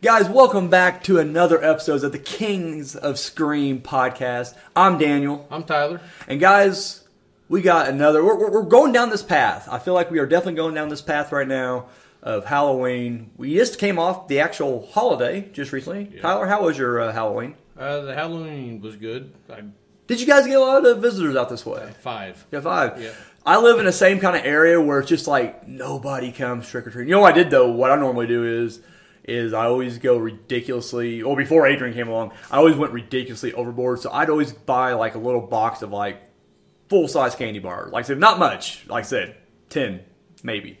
Guys, welcome back to another episode of the Kings of Scream podcast. I'm Daniel. I'm Tyler. And guys, we got another. We're, we're- we're going down this path. I feel like we are definitely going down this path right now of Halloween. We just came off the actual holiday just recently. Tyler, how was your uh, Halloween? Uh, the Halloween was good. I Did you guys get a lot of visitors out this way? five. Yeah, five. Yeah. I live in the same kind of area where it's just like nobody comes trick or treating. You know what I did though? What I normally do is is I always go ridiculously. Well, before Adrian came along, I always went ridiculously overboard. So I'd always buy like a little box of like full size candy bar. Like I said, not much. Like I said, ten maybe.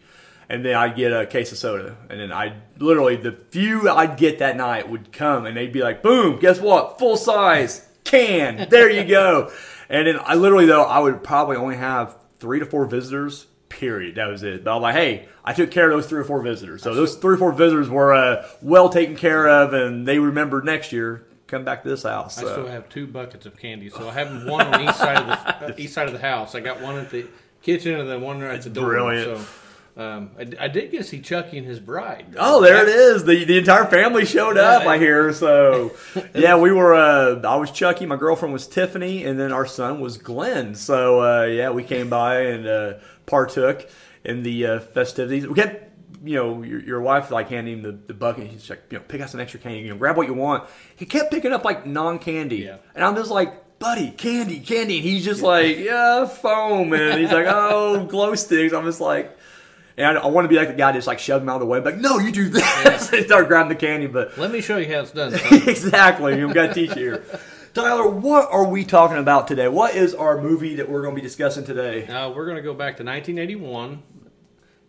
And then I'd get a case of soda, and then I literally the few I'd get that night would come, and they'd be like, "Boom! Guess what? Full size can. There you go." And then I literally though I would probably only have three to four visitors. Period. That was it. But I'm like, hey, I took care of those three or four visitors. So those three or four visitors were uh, well taken care of, and they remembered next year come back to this house. I still have two buckets of candy, so I have one on each side of the uh, east side of the house. I got one at the kitchen and then one at the door. brilliant. So um, I, I did get to see Chucky and his bride. Oh, there it is. The the entire family showed up. Yeah. I hear. So yeah, we were. Uh, I was Chucky. My girlfriend was Tiffany, and then our son was Glenn. So uh, yeah, we came by and uh, partook in the uh, festivities. We kept. You know, your, your wife like handing him the, the bucket. He's like, you know, pick out some extra candy. You know, grab what you want. He kept picking up like non candy, Yeah. and I'm just like, buddy, candy, candy. And he's just like, yeah, foam, and he's like, oh, glow sticks. I'm just like, and I, I want to be like the guy just like shove him out of the way, like, no, you do this, and start grabbing the candy. But Let me show you how it's done. exactly, got to teach you here. Tyler, what are we talking about today? What is our movie that we're going to be discussing today? now we're going to go back to 1981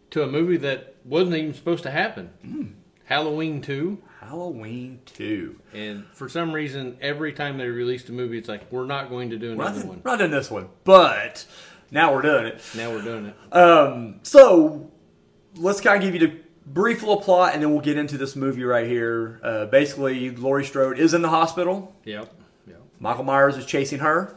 to a movie that wasn't even supposed to happen. Hmm. Halloween 2. Halloween Two. And for some reason, every time they released a movie, it's like, we're not going to do We're not, another one. we're not doing this one, but now we're doing it. Now we're doing it. Um, so let's kind of give you the brief little plot, and then we'll get into this movie right here. Uh, basically, Laurie Strode is in the hospital. Yep. Michael Myers is chasing her,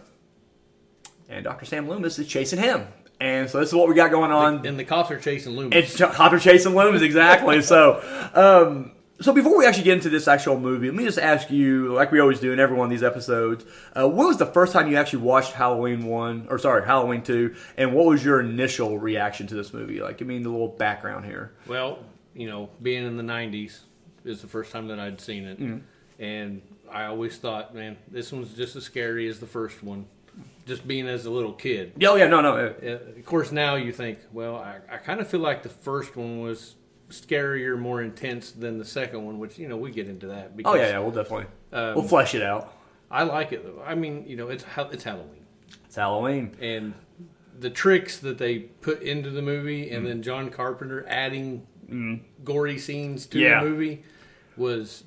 and Dr. Sam Loomis is chasing him. And so this is what we got going on. And the cops are chasing Loomis. It's Ch- Hopper chasing Loomis, exactly. so, um, so before we actually get into this actual movie, let me just ask you, like we always do in every one of these episodes, uh, when was the first time you actually watched Halloween one, or sorry, Halloween two, and what was your initial reaction to this movie? Like, give me the little background here. Well, you know, being in the '90s is the first time that I'd seen it, and I always thought, man, this one's just as scary as the first one. Just being as a little kid. Yeah, oh, yeah, no, no. uh, of course, now you think, well, I, I kind of feel like the first one was scarier, more intense than the second one, which you know we get into that. Because Oh yeah, yeah, we'll definitely Um, we'll flesh it out. I like it though. I mean, you know, it's it's Halloween, It's Halloween. and the tricks that they put into the movie, and then John Carpenter adding gory scenes to Yeah. the movie was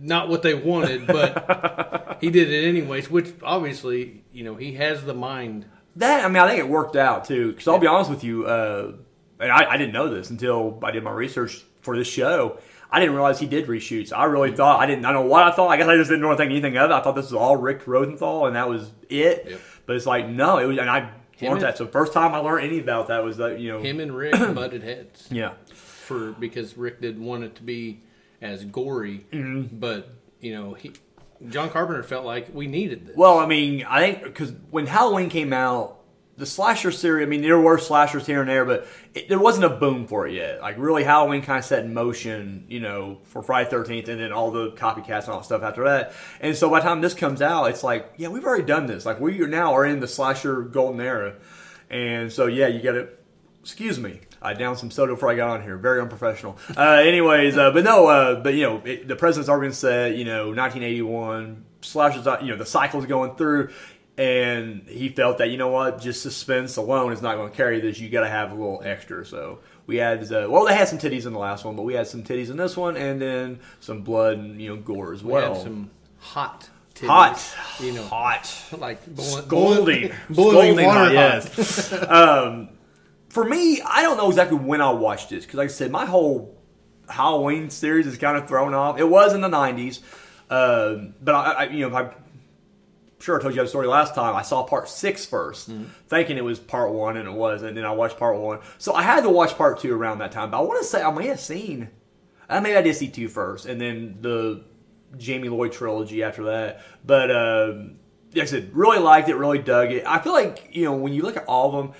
not what they wanted, but he did it anyways. Which obviously, you know, he has the mind. That I mean, I think it worked out too. Because I'll be honest with you, uh, and I, I didn't know this until I did my research for this show. I didn't realize he did reshoots. I really thought I didn't. I don't know what I thought. I guess I just didn't know think anything of it. I thought this was all Rick Rosenthal, and that was it. Yep. But it's like no, it was, and I Him learned and- that. So first time I learned any about that was that you know, Him and Rick butted heads. yeah, for because Rick didn't want it to be as gory, Mm-hmm. but you know he John Carpenter felt like we needed this. Well, I mean, I think because when Halloween came out, the slasher series, I mean, there were slashers here and there, but it, there wasn't a boom for it yet. Like, really, Halloween kind of set in motion, you know, for Friday 13th and then all the copycats and all that stuff after that. And so by the time this comes out, it's like, yeah, we've already done this. Like, we are now are in the slasher golden era. And so, yeah, you got to, excuse me. I downed some soda before I got on here. Very unprofessional. Uh, anyways, uh, but no, uh, but you know, it, the president's already been said. You know, 1981 slashers. You know, the cycle's going through, and he felt that you know what, just suspense alone is not going to carry this. You got to have a little extra. So we had, uh, well, they had some titties in the last one, but we had some titties in this one, and then some blood and you know gore as we well. had some hot, titties, hot, you know, hot, like boiling, scolding, boiling Scolding water yes. um, for me, I don't know exactly when I watched this because, like I said, my whole Halloween series is kind of thrown off. It was in the '90s, um, but I, I, you know, I'm sure I told you that story last time. I saw part six first, 1st thinking it was part one, and it was, and then I watched part one. So I had to watch part two around that time. But I want to say I may have seen, I maybe I did see two first, and then the Jamie Lloyd trilogy after that. But um, like I said, really liked it, really dug it. I feel like you know when you look at all of them,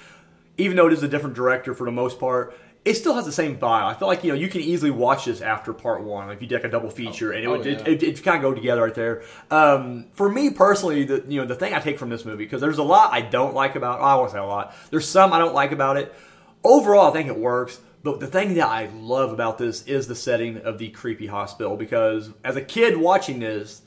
even though it is a different director for the most part, it still has the same vibe. I feel like you know you can easily watch this after part one if you like a double feature, and it Oh, would it, yeah. it, it kind of go together right there. Um, for me personally, the you know the thing I take from this movie because there's a lot I don't like about. I won't say a lot. There's some I don't like about it. Overall, I think it works. But the thing that I love about this is the setting of the creepy hospital because as a kid watching this,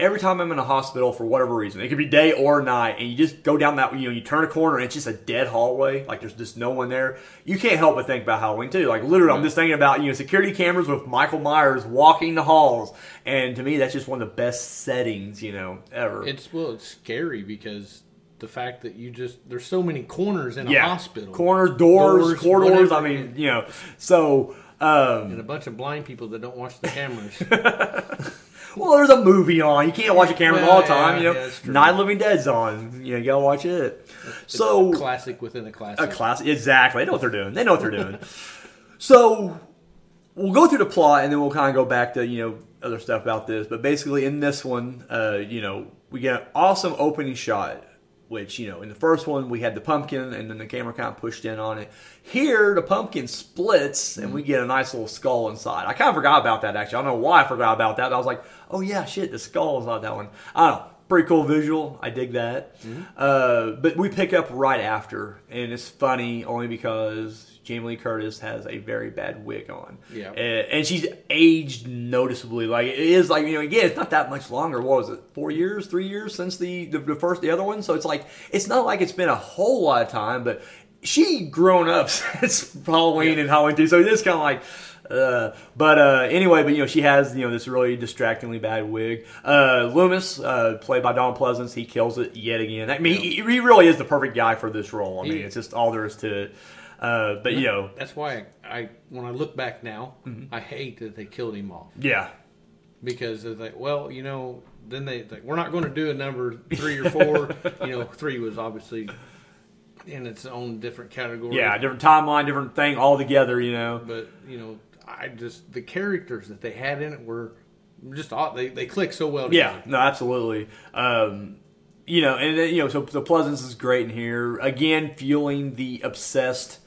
every time I'm in a hospital for whatever reason, it could be day or night, and you just go down that, you know, you turn a corner and it's just a dead hallway, like there's just no one there. You can't help but think about Halloween too. Like literally, I'm just thinking about you know security cameras with Michael Myers walking the halls, and to me, that's just one of the best settings you know ever. It's well, it's scary because the fact that you just there's so many corners in a yeah, hospital, corners, doors, Doors, corridors. I mean, you know, so. Um, and a bunch of blind people that don't watch the cameras. Well, there's a movie on. You can't watch a camera Well, all the time. yeah, you know, yeah. Night Living Dead's on. You know, you gotta watch it. So classic within a classic. a classic, exactly. They know what they're doing. They know what they're doing. so we'll go through the plot and then we'll kind of go back to you know other stuff about this. But basically, in this one, uh, you know, we get an awesome opening shot. Which you know, in the first one we had the pumpkin, and then the camera kind of pushed in on it. Here, the pumpkin splits, and we get a nice little skull inside. I kind of forgot about that actually. I don't know why I forgot about that. But I was like, oh yeah, shit, the skull is on that one. I don't know. Pretty cool visual. I dig that. Uh, but we pick up right after, and it's funny only because Jamie Lee Curtis has a very bad wig on. Yeah. And, and she's aged noticeably. Like it is like you know again, it's not that much longer. What was it? Four years, three years since the the, the first the other one. So it's like it's not like it's been a whole lot of time, but she grown up since Halloween and Halloween two. So it is kind of like. Uh, but uh, anyway, but you know she has you know this really distractingly bad wig. Uh, Loomis, uh, played by Don Pleasence, he kills it yet again. I mean, he, he really is the perfect guy for this role. I mean, it's just all there is to it. Uh, but you know, That's why I, I when I look back now, Mm-hmm. I hate that they killed him off yeah, because they're like, well, you know, then they like, we're not going to do a number three or four. you know, three was obviously in its own different category. yeah, different timeline, different thing altogether. You know, but you know, I just the characters that they had in it were just. They they click so well. Yeah, together. no, absolutely. Um, you know, and then, you know, so the Pleasence is great in here. Again, fueling the obsessed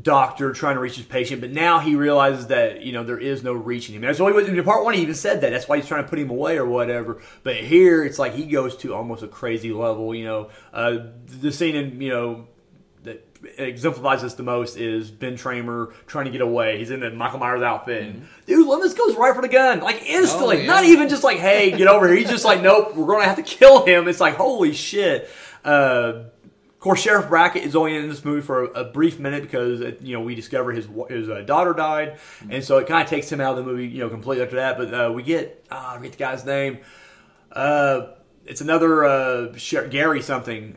doctor trying to reach his patient, but now he realizes that you know there is no reaching him. That's why he was in part one. He even said that. That's why he's trying to put him away or whatever. But here, it's like he goes to almost a crazy level. You know, uh, the scene in you know that exemplifies this the most is Ben Tramer trying to get away. He's in the Michael Myers outfit. And, dude, Loomis goes right for the gun, like instantly. Oh, yeah. Not even just like, hey, get over here. He's just like, nope, we're going to have to kill him. It's like, holy shit. Uh, course, Sheriff Brackett is only in this movie for a, a brief minute because uh, you know we discover his his uh, daughter died, and so it kind of takes him out of the movie, you know, completely after that. But uh, we get ah, I forget the guy's name. Uh, it's another uh, Sher- Gary something.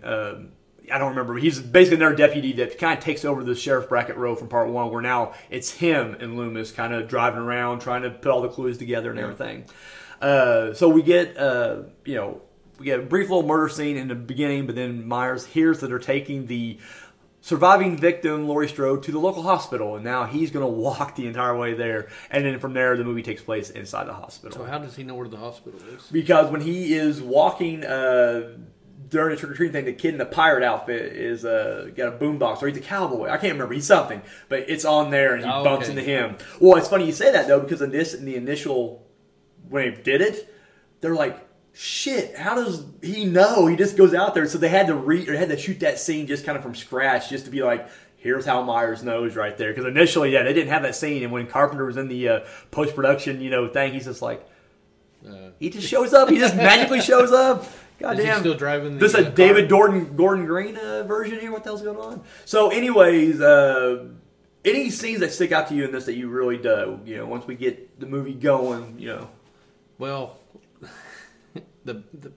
I don't remember. He's basically another deputy that kind of takes over the sheriff Brackett role from part one, where now it's him and Loomis kind of driving around, trying to put all the clues together and everything. Uh, so we get, uh, you know, we get a brief little murder scene in the beginning, but then Myers hears that they're taking the surviving victim, Laurie Strode, to the local hospital, and now he's going to walk the entire way there. And then from there, the movie takes place inside the hospital So how does he know where the hospital is? because when he is walking uh, during the trick or treating thing, the kid in the pirate outfit is uh, got a boombox or he's a cowboy. I can't remember. He's something, but it's on there and he Oh, bumps okay. into him. Well, it's funny you say that though because in this in the initial when he did it, they're like. Shit! How does he know? He just goes out there. So they had to re or had to shoot that scene just kind of from scratch, just to be like, here's how Myers knows right there. Because initially, yeah, they didn't have that scene, and when Carpenter was in the uh, post production, you know, thing, he's just like, Uh, he just shows up. He just magically shows up. God damn. still driving the? This is uh, a? David Gordon Gordon Green uh, version here. What the hell's going on? So, anyways, uh, any scenes that stick out to you in this that you really do? You know, once we get the movie going, you know, Well, the the,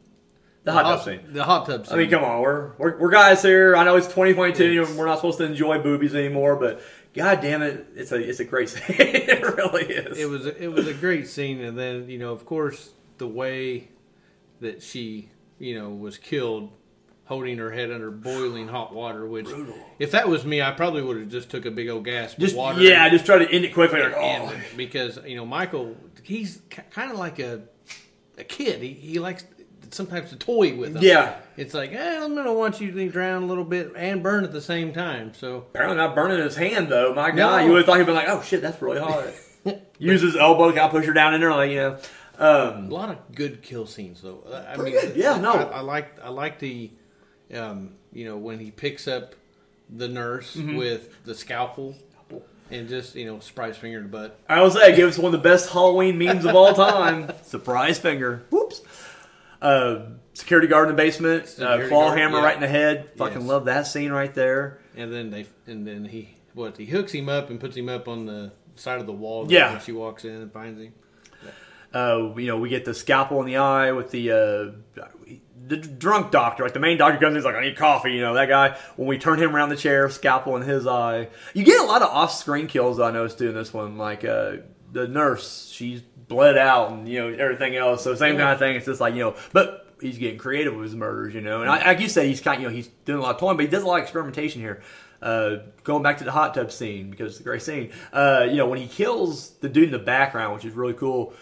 the hot tub scene. The hot tub scene. I mean, come on, we're, we're we're guys here. I know it's 2022. and We're not supposed to enjoy boobies anymore, but god damn it, it's a it's a great scene. it really is. it was a, it was a great scene, and then you know, of course, the way that she you know was killed, holding her head under boiling hot water. Which, if that was me, I probably would have just took a big old gasp Just of water. yeah, I just try to end it quickly. Like, and oh. because you know Michael, he's kind of like a a kid. He, he likes sometimes to toy with them. Yeah. it's like eh, I'm gonna want you to drown a little bit and burn at the same time. So Apparently not burning his hand though. My No. God, you would have thought he'd been like, "Oh shit, that's really hot." Use his elbow, kind of push her down in there, like you know. Um, a lot of good kill scenes though. I Pretty mean, good. Yeah, no. I, I like I like the, um, you know, when he picks up the nurse Mm-hmm. with the scalpel. And just you know, surprise finger in the butt. I will say, give us one of the best Halloween memes of all time. Surprise finger. Whoops. Uh, security guard in the basement. Uh, claw guard, hammer yeah. right in the head. Fucking Yes. love that scene right there. And then they and then he what he hooks him up and puts him up on the side of the wall. Yeah. when she walks in and finds him. Uh, you know, we get the scalpel in the eye with the uh, the drunk doctor. Like the main doctor comes in, he's like, "I need coffee." You know that guy. When we turn him around the chair, scalpel in his eye. You get a lot of off-screen kills. I noticed doing this one. Like uh, the nurse, she's bled out, and you know everything else. So same kind of thing. It's just like you know, but he's getting creative with his murders. You know, and I, like you said, he's kind. of, You know, he's doing a lot of toying, but he does a lot of experimentation here. Uh, going back to the hot tub scene because it's a great scene. Uh, you know, when he kills the dude in the background, which is really cool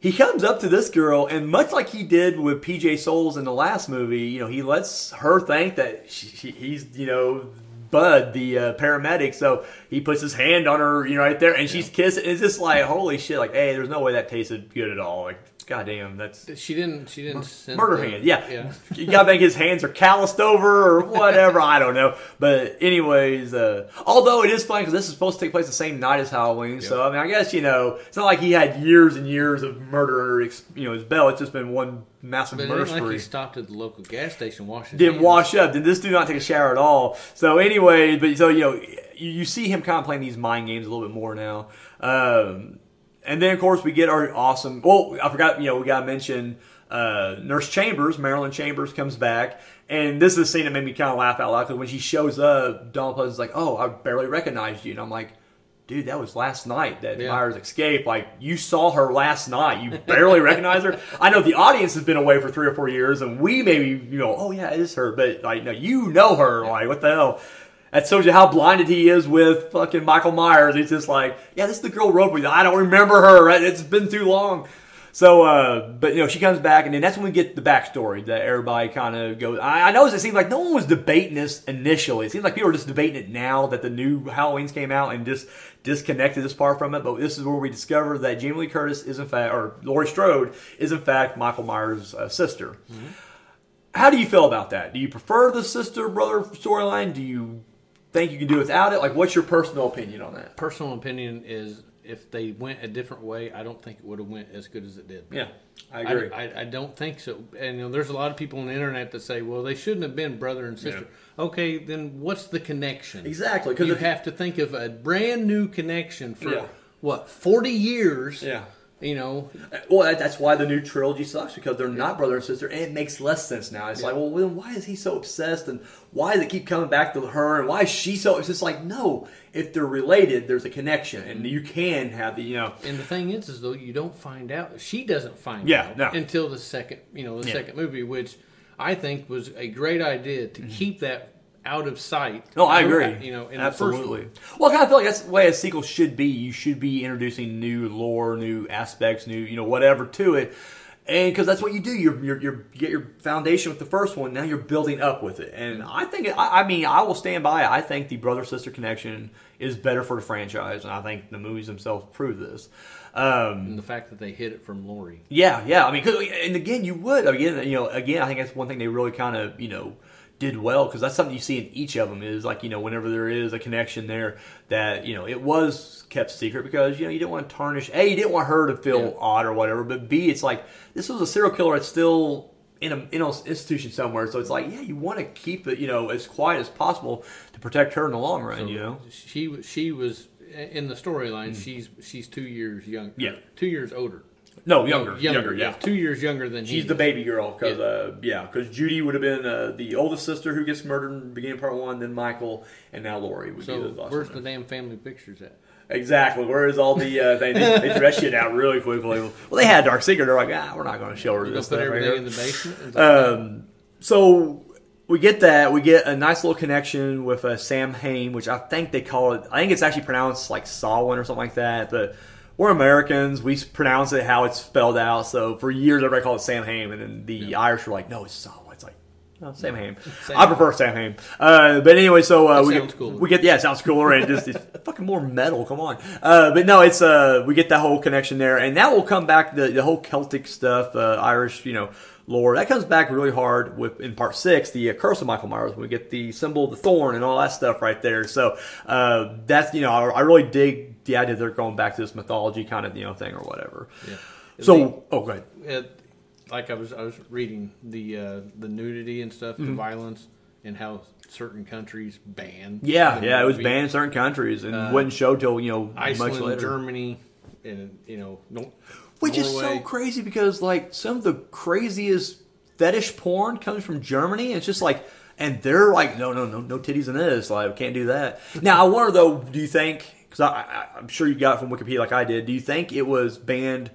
he comes up to this girl, and much like he did with PJ Soles in the last movie, you know, he lets her think that she, she, he's, you know, Bud, the uh, paramedic. So he puts his hand on her, you know, right there, and she's kissing. It's just like, holy shit! Like, hey, there's no way that tasted good at all. Like, goddamn, that's She didn't. She didn't. sense murder hand. Yeah. yeah. you gotta think his hands are calloused over or whatever. I don't know. But anyways, uh, although it is funny because this is supposed to take place the same night as Halloween, so I mean, I guess you know, it's not like he had years and years of murder under you know his belt. It's just been one massive But it murder ain't like he stopped at the local gas station washing. Didn't wash up. Did this dude not take a shower at all? So anyway, but so you know, you, you see him kind of playing these mind games a little bit more now. Um, and then of course we get our awesome. Well, I forgot. You know, we got to mention uh, Nurse Chambers. Marilyn Chambers comes back, and this is a scene that made me kind of laugh out loud because when she shows up, Donald Pleasence's like, "Oh, I barely recognized you," and I'm like. Dude, that was last night that Yeah. Myers escaped. Like you saw her last night, you barely recognize her. I know the audience has been away for three or four years, and we maybe you know, oh yeah, it is her, but like no, you know her. Like what the hell? That shows you how blinded he is with fucking Michael Myers. He's just like, yeah, this is the girl wrote me. I don't remember her. Right? It's been too long. So, uh, but you know, she comes back, and then that's when we get the backstory that everybody kind of goes. I, I noticed it seemed like no one was debating this initially. It seems like people are just debating it now that the new Halloween's came out and just disconnected this part from it. But this is where we discover that Jamie Lee Curtis is in fact, or Laurie Strode is in fact Michael Myers' uh, sister. How do you feel about that? Do you prefer the sister brother storyline? Do you think you can do without it? Like, what's your personal opinion on that? Personal opinion is if they went a different way, I don't think it would have went as good as it did. Yeah, I I, agree. I, I don't think so. And you know, there's a lot of people on the internet that say, "Well, they shouldn't have been brother and sister." Okay, then what's the connection? exactly, because You if have to think of a brand new connection for Yeah. what 40 years. yeah. You know, uh, Well, that, that's why the new trilogy sucks because they're not brother and sister, and it makes less sense now. It's like, well, then why is he so obsessed, and why does it keep coming back to her, and why is she so? It's just like, no, if they're related, there's a connection, and you can have the, you know, and the thing is, is though you don't find out. She doesn't find Yeah, out no. until the second, you know, the Yeah. second movie, which I think was a great idea to keep that out of sight. Mm-hmm. No, I agree. You know, in absolutely. Well, I kind of feel like that's the way a sequel should be. You should be introducing new lore, new aspects, new you know whatever to it, and because that's what you do. You're, you're, you're you get your foundation with the first one. Now you're building up with it, and I think I, I mean I will stand by. it. I think the brother sister connection is better for the franchise, and I think the movies themselves prove this. Um, and the fact that they hid it from Laurie. yeah, yeah. I mean, 'cause- and again, you would again, you know, again, I think that's one thing they really kind of, you know, did well because that's something you see in each of them is like you know whenever there is a connection there that you know it was kept secret because you know you didn't want to tarnish a you didn't want her to feel Yeah. odd or whatever but b it's like this was a serial killer that's still in a in an institution somewhere so it's like yeah you want to keep it you know as quiet as possible to protect her in the long run you know she was she was in the storyline. She's she's two years young. Mm. Yeah. two years older. no younger No, younger, yeah two years younger than he She's the baby girl because Yeah. uh, yeah, because Judy would have been uh, the oldest sister who gets murdered in the beginning of part one, then Michael, and now Laurie would So be the last where's the damn family pictures at? Exactly. Where is all the uh, they, they, they threw shit out really quickly. Well, they had Dark Secret. They're like, ah, we're not going to show her You this put stuff right in the basement? Um, so we get that. We get a nice little connection with uh, Sam Hain, which I think they call it. I think it's actually pronounced like Samhain or something like that. But we're Americans. We pronounce it how it's spelled out. So for years, everybody called it Sam Hain, and then the Irish were like, "No, it's Samhain." It's like. Oh, Sam Hain. Sam I prefer Sam Hain. Uh, but anyway, so uh, we get, cooler. we get yeah, it sounds cooler and just it's fucking more metal. Come on, uh, but no, it's uh, we get that whole connection there, and that will come back the the whole Celtic stuff, uh, Irish, you know, lore that comes back really hard with in part six, the uh, Curse of Michael Myers. when We get the symbol of the thorn and all that stuff right there. So uh, that's you know, I, I really dig the idea they're going back to this mythology kind of you know thing or whatever. Yeah. So oh, go ahead. like I was I was reading the uh, the nudity and stuff, Mm-hmm. the violence, and how certain countries ban. Yeah, the yeah, it was banned in certain countries and Uh, wouldn't show till you know much Iceland, later. Germany, and you know, no, Which is so crazy because like some of the craziest fetish porn comes from Germany. It's just like, and they're like, no, no, no, no titties in this. Like, can't do that. Now, I wonder though, do you think? Because I, I, I'm sure you got it from Wikipedia like I did. Do you think it was banned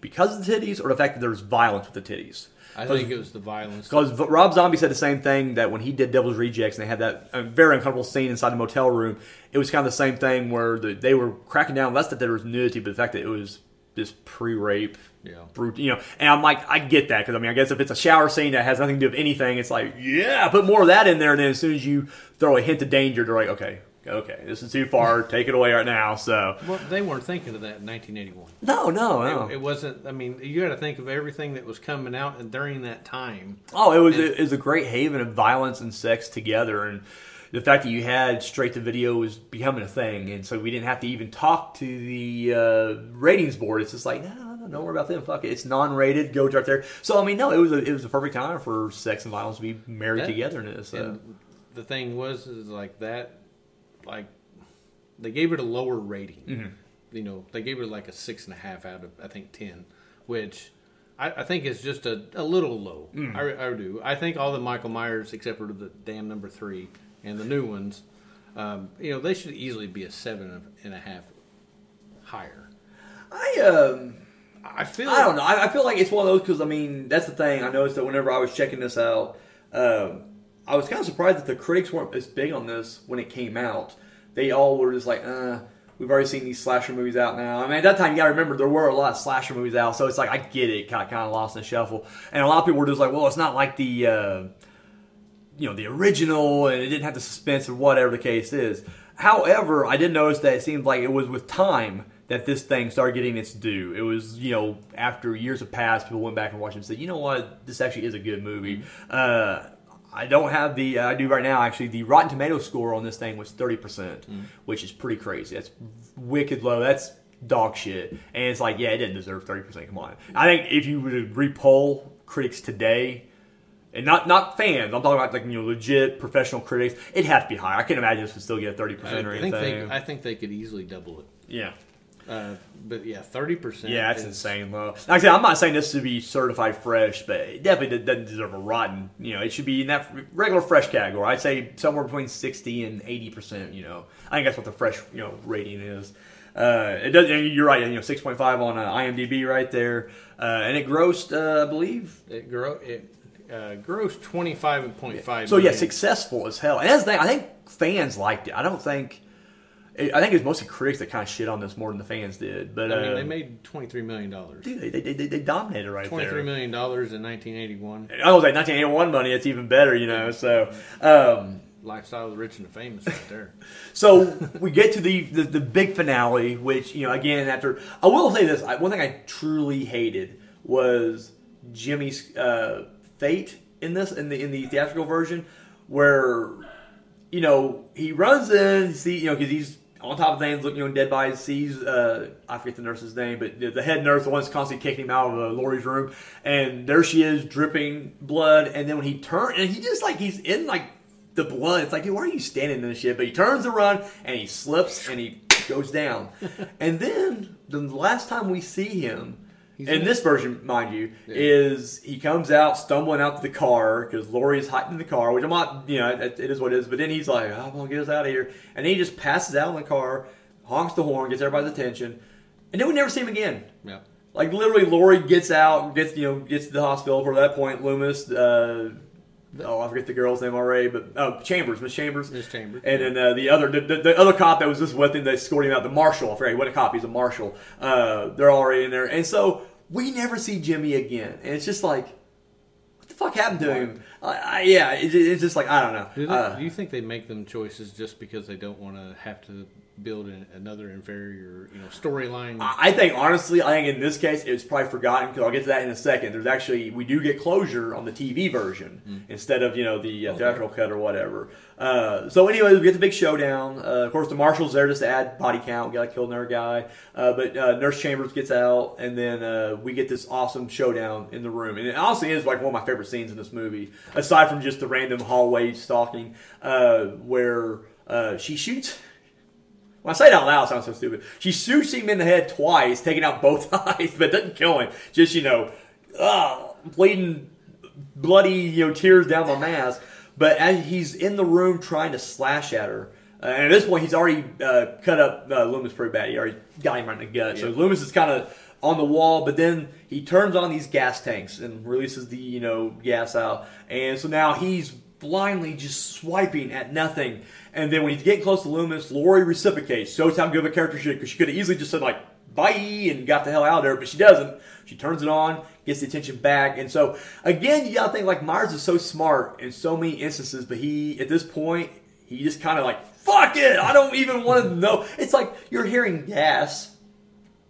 because of the titties, or the fact that there's violence with the titties? I think it was the violence. Because Rob Zombie said the same thing that when he did Devil's Rejects and they had that very uncomfortable scene inside the motel room, it was kind of the same thing where the, they were cracking down less that there was nudity, but the fact that it was this pre-rape, Yeah. brut- you know. And I'm like, I get that because I mean, I guess if it's a shower scene that has nothing to do with anything, it's like, yeah, put more of that in there. And then as soon as you throw a hint of danger, they're like, okay, okay, this is too far, take it away right now. So Well, they weren't thinking of that in 1981. no, no, no. It, it wasn't. I mean, you got to think of everything that was coming out and during that time. Oh, it was it was a great haven of violence and sex together, and the fact that you had straight to video was becoming a thing, and so we didn't have to even talk to the uh, ratings board. It's just like, no, no, no, don't worry about them. Fuck it, it's non-rated. Go right there. So I mean, no, it was a, it was a perfect time for sex and violence to be married That- together in this. So. And the thing was, is like that, like they gave it a lower rating. Mm-hmm. You know, they gave it like a six and a half out of I think ten, which I, I think is just a, a little low. Mm. I, I do. I think all the Michael Myers, except for the damn number three and the new ones, um, you know, they should easily be a seven and a half higher. I um. I feel. I don't know. I, I feel like it's one of those because I mean that's the thing. I noticed that whenever I was checking this out, um, I was kind of surprised that the critics weren't as big on this when it came out. They all were just like, uh, we've already seen these slasher movies out now. I mean, at that time you got to remember there were a lot of slasher movies out, so it's like I get it, kind of, kind of lost in the shuffle. And a lot of people were just like, well, it's not like the. Uh, you know the original and it didn't have the suspense or whatever the case is. However, I did notice that it seemed like it was with time that this thing started getting its due. It was you know after years have passed, people went back and watched it and said, you know what, this actually is a good movie. Mm-hmm. Uh, I don't have the uh, I do right now actually the Rotten Tomato score on this thing was thirty percent, mm-hmm. which is pretty crazy. That's wicked low. That's dog shit. And it's like, yeah, it didn't deserve thirty percent. Come on. I think if you were to repoll critics today, and not not fans. I'm talking about like you know legit professional critics. It'd have to be higher. I can't imagine this would still get thirty percent or I think anything. they. I think they could easily double it. yeah, Uh, but yeah, thirty percent. yeah, that's insane low. Like I said, I'm not saying this to be certified fresh, but it definitely doesn't deserve a rotten. You know, it should be in that regular fresh category. I'd say somewhere between sixty and eighty percent. You know, I think that's what the fresh you know rating is. Uh, it does. and You're right. You know, six point five on uh, IMDb right there, uh, and it grossed, uh, I believe, It grow it uh, grossed twenty five and point five. So yeah, successful as hell. And that's the thing. I think fans liked it. I don't think. I think it was mostly critics that kind of shit on this more than the fans did. But I mean, uh, they made twenty three million dollars. dude, they, they, they, they dominated right Twenty there. three million dollars in nineteen eighty one. I was like 1981 money. It's even better, you know. So, um, Lifestyle of the rich and the famous, right there. so we get to the, the the big finale, which you know, again, after I will say this, I, one thing I truly hated was Jimmy's uh, fate in this in the in the theatrical version, where you know he runs in, see, you know, because he's on top of things, looking, you know, dead bodies, sees uh, I forget the nurse's name, but the, head nurse, the one that's constantly kicking him out of uh, Laurie's room, and there she is, dripping blood, and then when he turns, and he just like he's in like the blood. It's like, dude, why are you standing in this shit? But he turns to run and he slips and he goes down. and then the last time we see him, He's in this version, mind you, Yeah. is he comes out stumbling out to the car because Laurie is hiding in the car, which I'm not, you know, it, it is what it is. But then he's like, I'm gonna get us out of here, and then he just passes out in the car, honks the horn, gets everybody's attention, and then we never see him again. Yeah. Like literally, Laurie gets out, gets you know, gets to the hospital. For that point, Loomis, uh, oh, I forget the girl's name already, but oh, Chambers, Miss Chambers, Miss Chambers. and then uh, the other, the, the, the other cop that was just with him, they escorted him out, the marshal. I forget what a cop, he's a marshal. Uh, they're already in there, and so we never see Jimmy again, and it's just like, what the fuck happened to him? I, I, yeah, it, it's just like I don't know. Do, they, Uh, do you think they make them choices just because they don't want to have to build an, another inferior, you know, storyline? I think honestly, I think in this case it's probably forgotten because I'll get to that in a second. There's actually we do get closure on the TV version Mm. instead of you know the uh, theatrical cut or whatever. Uh, so anyway, we get the big showdown. Uh, of course, the marshal's there just to add body count. Got killed another guy, uh, but uh, Nurse Chambers gets out, and then uh, we get this awesome showdown in the room. And it honestly is like one of my favorite scenes in this movie, aside from just the random hallway stalking, uh, where uh, she shoots. When I say it out loud, it sounds so stupid. She shoots him in the head twice, taking out both eyes, but doesn't kill him. Just you know, uh, bleeding, bloody, you know, tears down my mask. But as he's in the room trying to slash at her, uh, and at this point he's already uh, cut up uh, Loomis pretty bad. He already got him right in the gut. So Yeah. Loomis is kind of on the wall, but then he turns on these gas tanks and releases the you know gas out, and so now he's blindly just swiping at nothing. And then when he's getting close to Loomis, Laurie reciprocates, shows how good of a character she is because she could have easily just said like bye and got the hell out of there, but she doesn't. She turns it on, gets the attention back, and so again, you gotta think like Myers is so smart in so many instances, but he at this point he just kind of like fuck it, I don't even want to know. It's like you're hearing gas.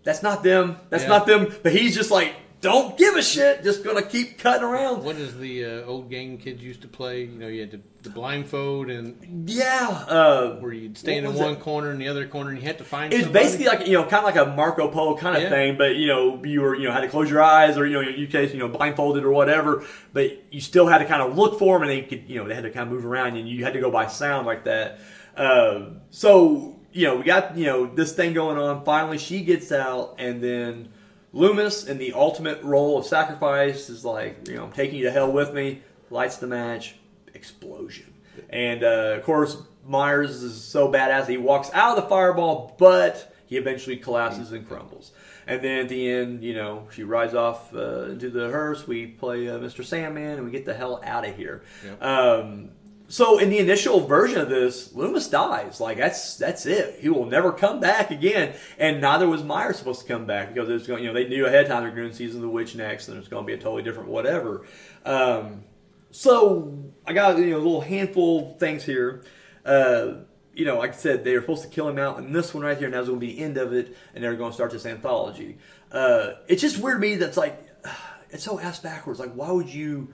That's not them. That's Yeah. not them. But he's just like, don't give a shit. Just gonna keep cutting around. what is the uh, old game kids used to play? You know, you had to, the blindfold and Yeah. Uh, where you'd stand in one it? corner and the other corner, and you had to find. It. It's basically like you know, kind of like a Marco Polo kind of Yeah. thing, but you know, you were you know had to close your eyes or you know, in your case, you know, blindfolded or whatever, but you still had to kind of look for them, and they could you know they had to kind of move around, and you had to go by sound like that. Uh, so you know, we got you know this thing going on. Finally, she gets out, and then Loomis, in the ultimate role of sacrifice, is like you know, I'm taking you to hell with me. Lights the match, explosion. And uh, of course, Myers is so badass he walks out of the fireball, but he eventually collapses and crumbles. And then at the end, you know, she rides off uh, into the hearse. We play uh, Mr. Sandman, and we get the hell out of here. Yep. Um, so in the initial version of this, Loomis dies. Like that's that's it. He will never come back again. And neither was Myers supposed to come back because it was going. You know, they knew ahead of time they're doing season of the witch next, and it's going to be a totally different whatever. Um, so I got you know a little handful of things here. Uh, you know, like I said, they were supposed to kill him out in this one right here, and that going to be the end of it, and they're going to start this anthology. Uh, it's just weird to me that's like it's so ass backwards. Like, why would you?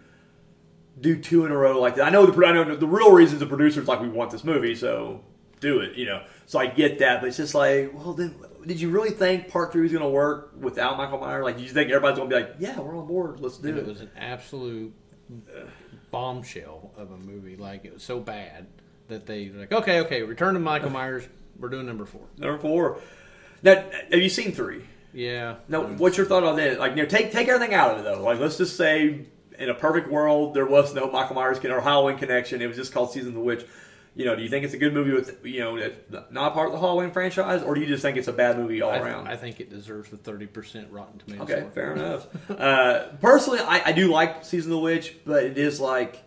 Do two in a row like that. I know the I know the real reasons the producers like we want this movie, so do it. You know, so I get that, but it's just like, well, then did you really think part three was going to work without Michael Myers? Like, do you think everybody's going to be like, yeah, we're on board, let's do it? it was an absolute bombshell of a movie. Like it was so bad that they were like, okay, okay, return to Michael Myers. We're doing number four. Number four. Now, have you seen three? Yeah. No, what's your thought on that? Like, you know, take take everything out of it though. Like, let's just say, in a perfect world, there was no Michael Myers or Halloween connection. It was just called Season of the Witch. You know, do you think it's a good movie with you know not part of the Halloween franchise, or do you just think it's a bad movie all I, around? I think it deserves the thirty percent Rotten Tomatoes. Okay, fair enough. Uh, personally, I, I do like Season of the Witch, but it is like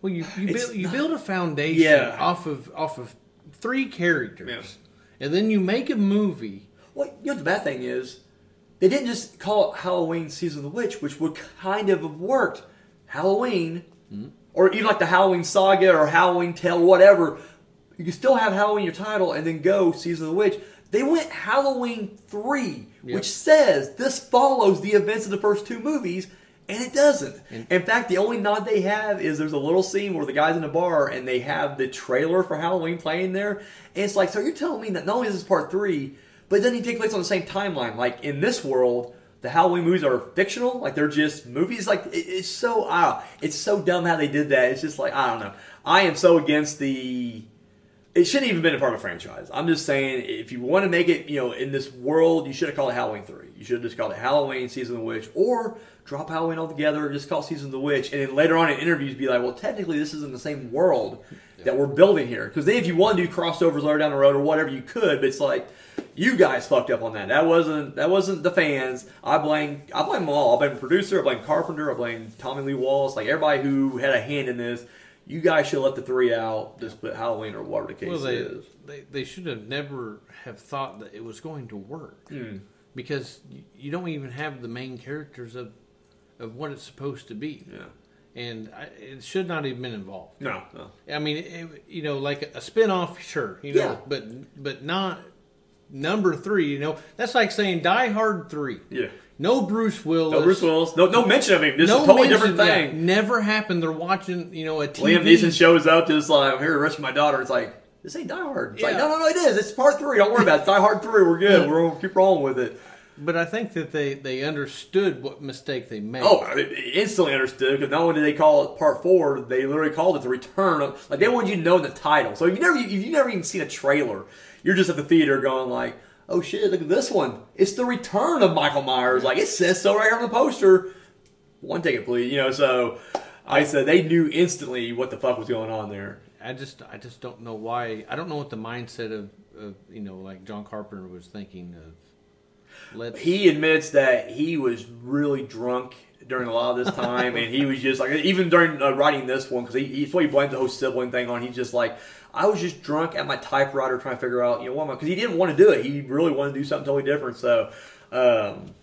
Well, you you build you build a foundation Yeah. off of off of three characters, Yeah. and then you make a movie. well, you know the bad thing is they didn't just call it Halloween Season of the Witch, which would kind of have worked. Halloween, hmm? or even like the Halloween Saga or Halloween Tale, whatever. You can still have Halloween your title and then go Season of the Witch. They went Halloween three, Yep. which says this follows the events of the first two movies. And it doesn't. And- in fact, the only nod they have is there's a little scene where the guy's in a bar and they have the trailer for Halloween playing there. And it's like, so you're telling me that not only is this part three, but it doesn't take place on the same timeline. Like in this world, the Halloween movies are fictional. Like they're just movies. Like it, it's so, don't it's so dumb how they did that. It's just like I don't know. I am so against the it shouldn't even been a part of the franchise. I'm just saying, if you want to make it, you know, in this world, you should have called it Halloween Three. You should have just called it Halloween Season of the Witch, or drop Halloween altogether, just call it Season of the Witch, and then later on in interviews, be like, well, technically, this isn't the same world that we're building here. Because then, if you want to do crossovers later down the road or whatever, you could. But it's like you guys fucked up on that. That wasn't that wasn't the fans. I blame I blame them all. I blame the producer. I blame Carpenter. I blame Tommy Lee Wallace. Like everybody who had a hand in this. You guys should have let the three out. Just put Halloween or whatever the case Well, they, is. they they should have never have thought that it was going to work hmm. because you, you don't even have the main characters of of what it's supposed to be, Yeah. and I, it should not have been involved. No. no. I mean, it, you know, like a spin-off, sure, you know, Yeah. but but not number three. You know, that's like saying Die Hard three. Yeah. No Bruce Willis. No Bruce Willis. No, no mention of him. This no a totally mention- different yeah, thing. never happened. They're watching, you know, a TV. Liam Neeson shows up just like, I'm here to rescue my daughter. It's like, this ain't Die Hard. It's like, no, no, no, it is. It's part three. Don't worry about it. Die Hard three. We're good. We're going to keep rolling with it. But I think that they they understood what mistake they made. Oh, instantly understood because not only did they call it part four, they literally called it the return of. Like they wanted you to know in the title. So if you never, if you never even seen a trailer, you're just at the theater going like, "Oh shit, look at this one! It's the return of Michael Myers." Like it says so right here on the poster. One ticket, please. You know, so I said they knew instantly what the fuck was going on there. I just I just don't know why. I don't know what the mindset of, of you know like John Carpenter was thinking of. Let's He admits that he was really drunk during a lot of this time, and he was just like, even during uh, writing this one, because he, he's what he blamed the whole sibling thing on. He's just like, I was just drunk at my typewriter trying to figure out, you know, what because he didn't want to do it. He really wanted to do something totally different. So, um,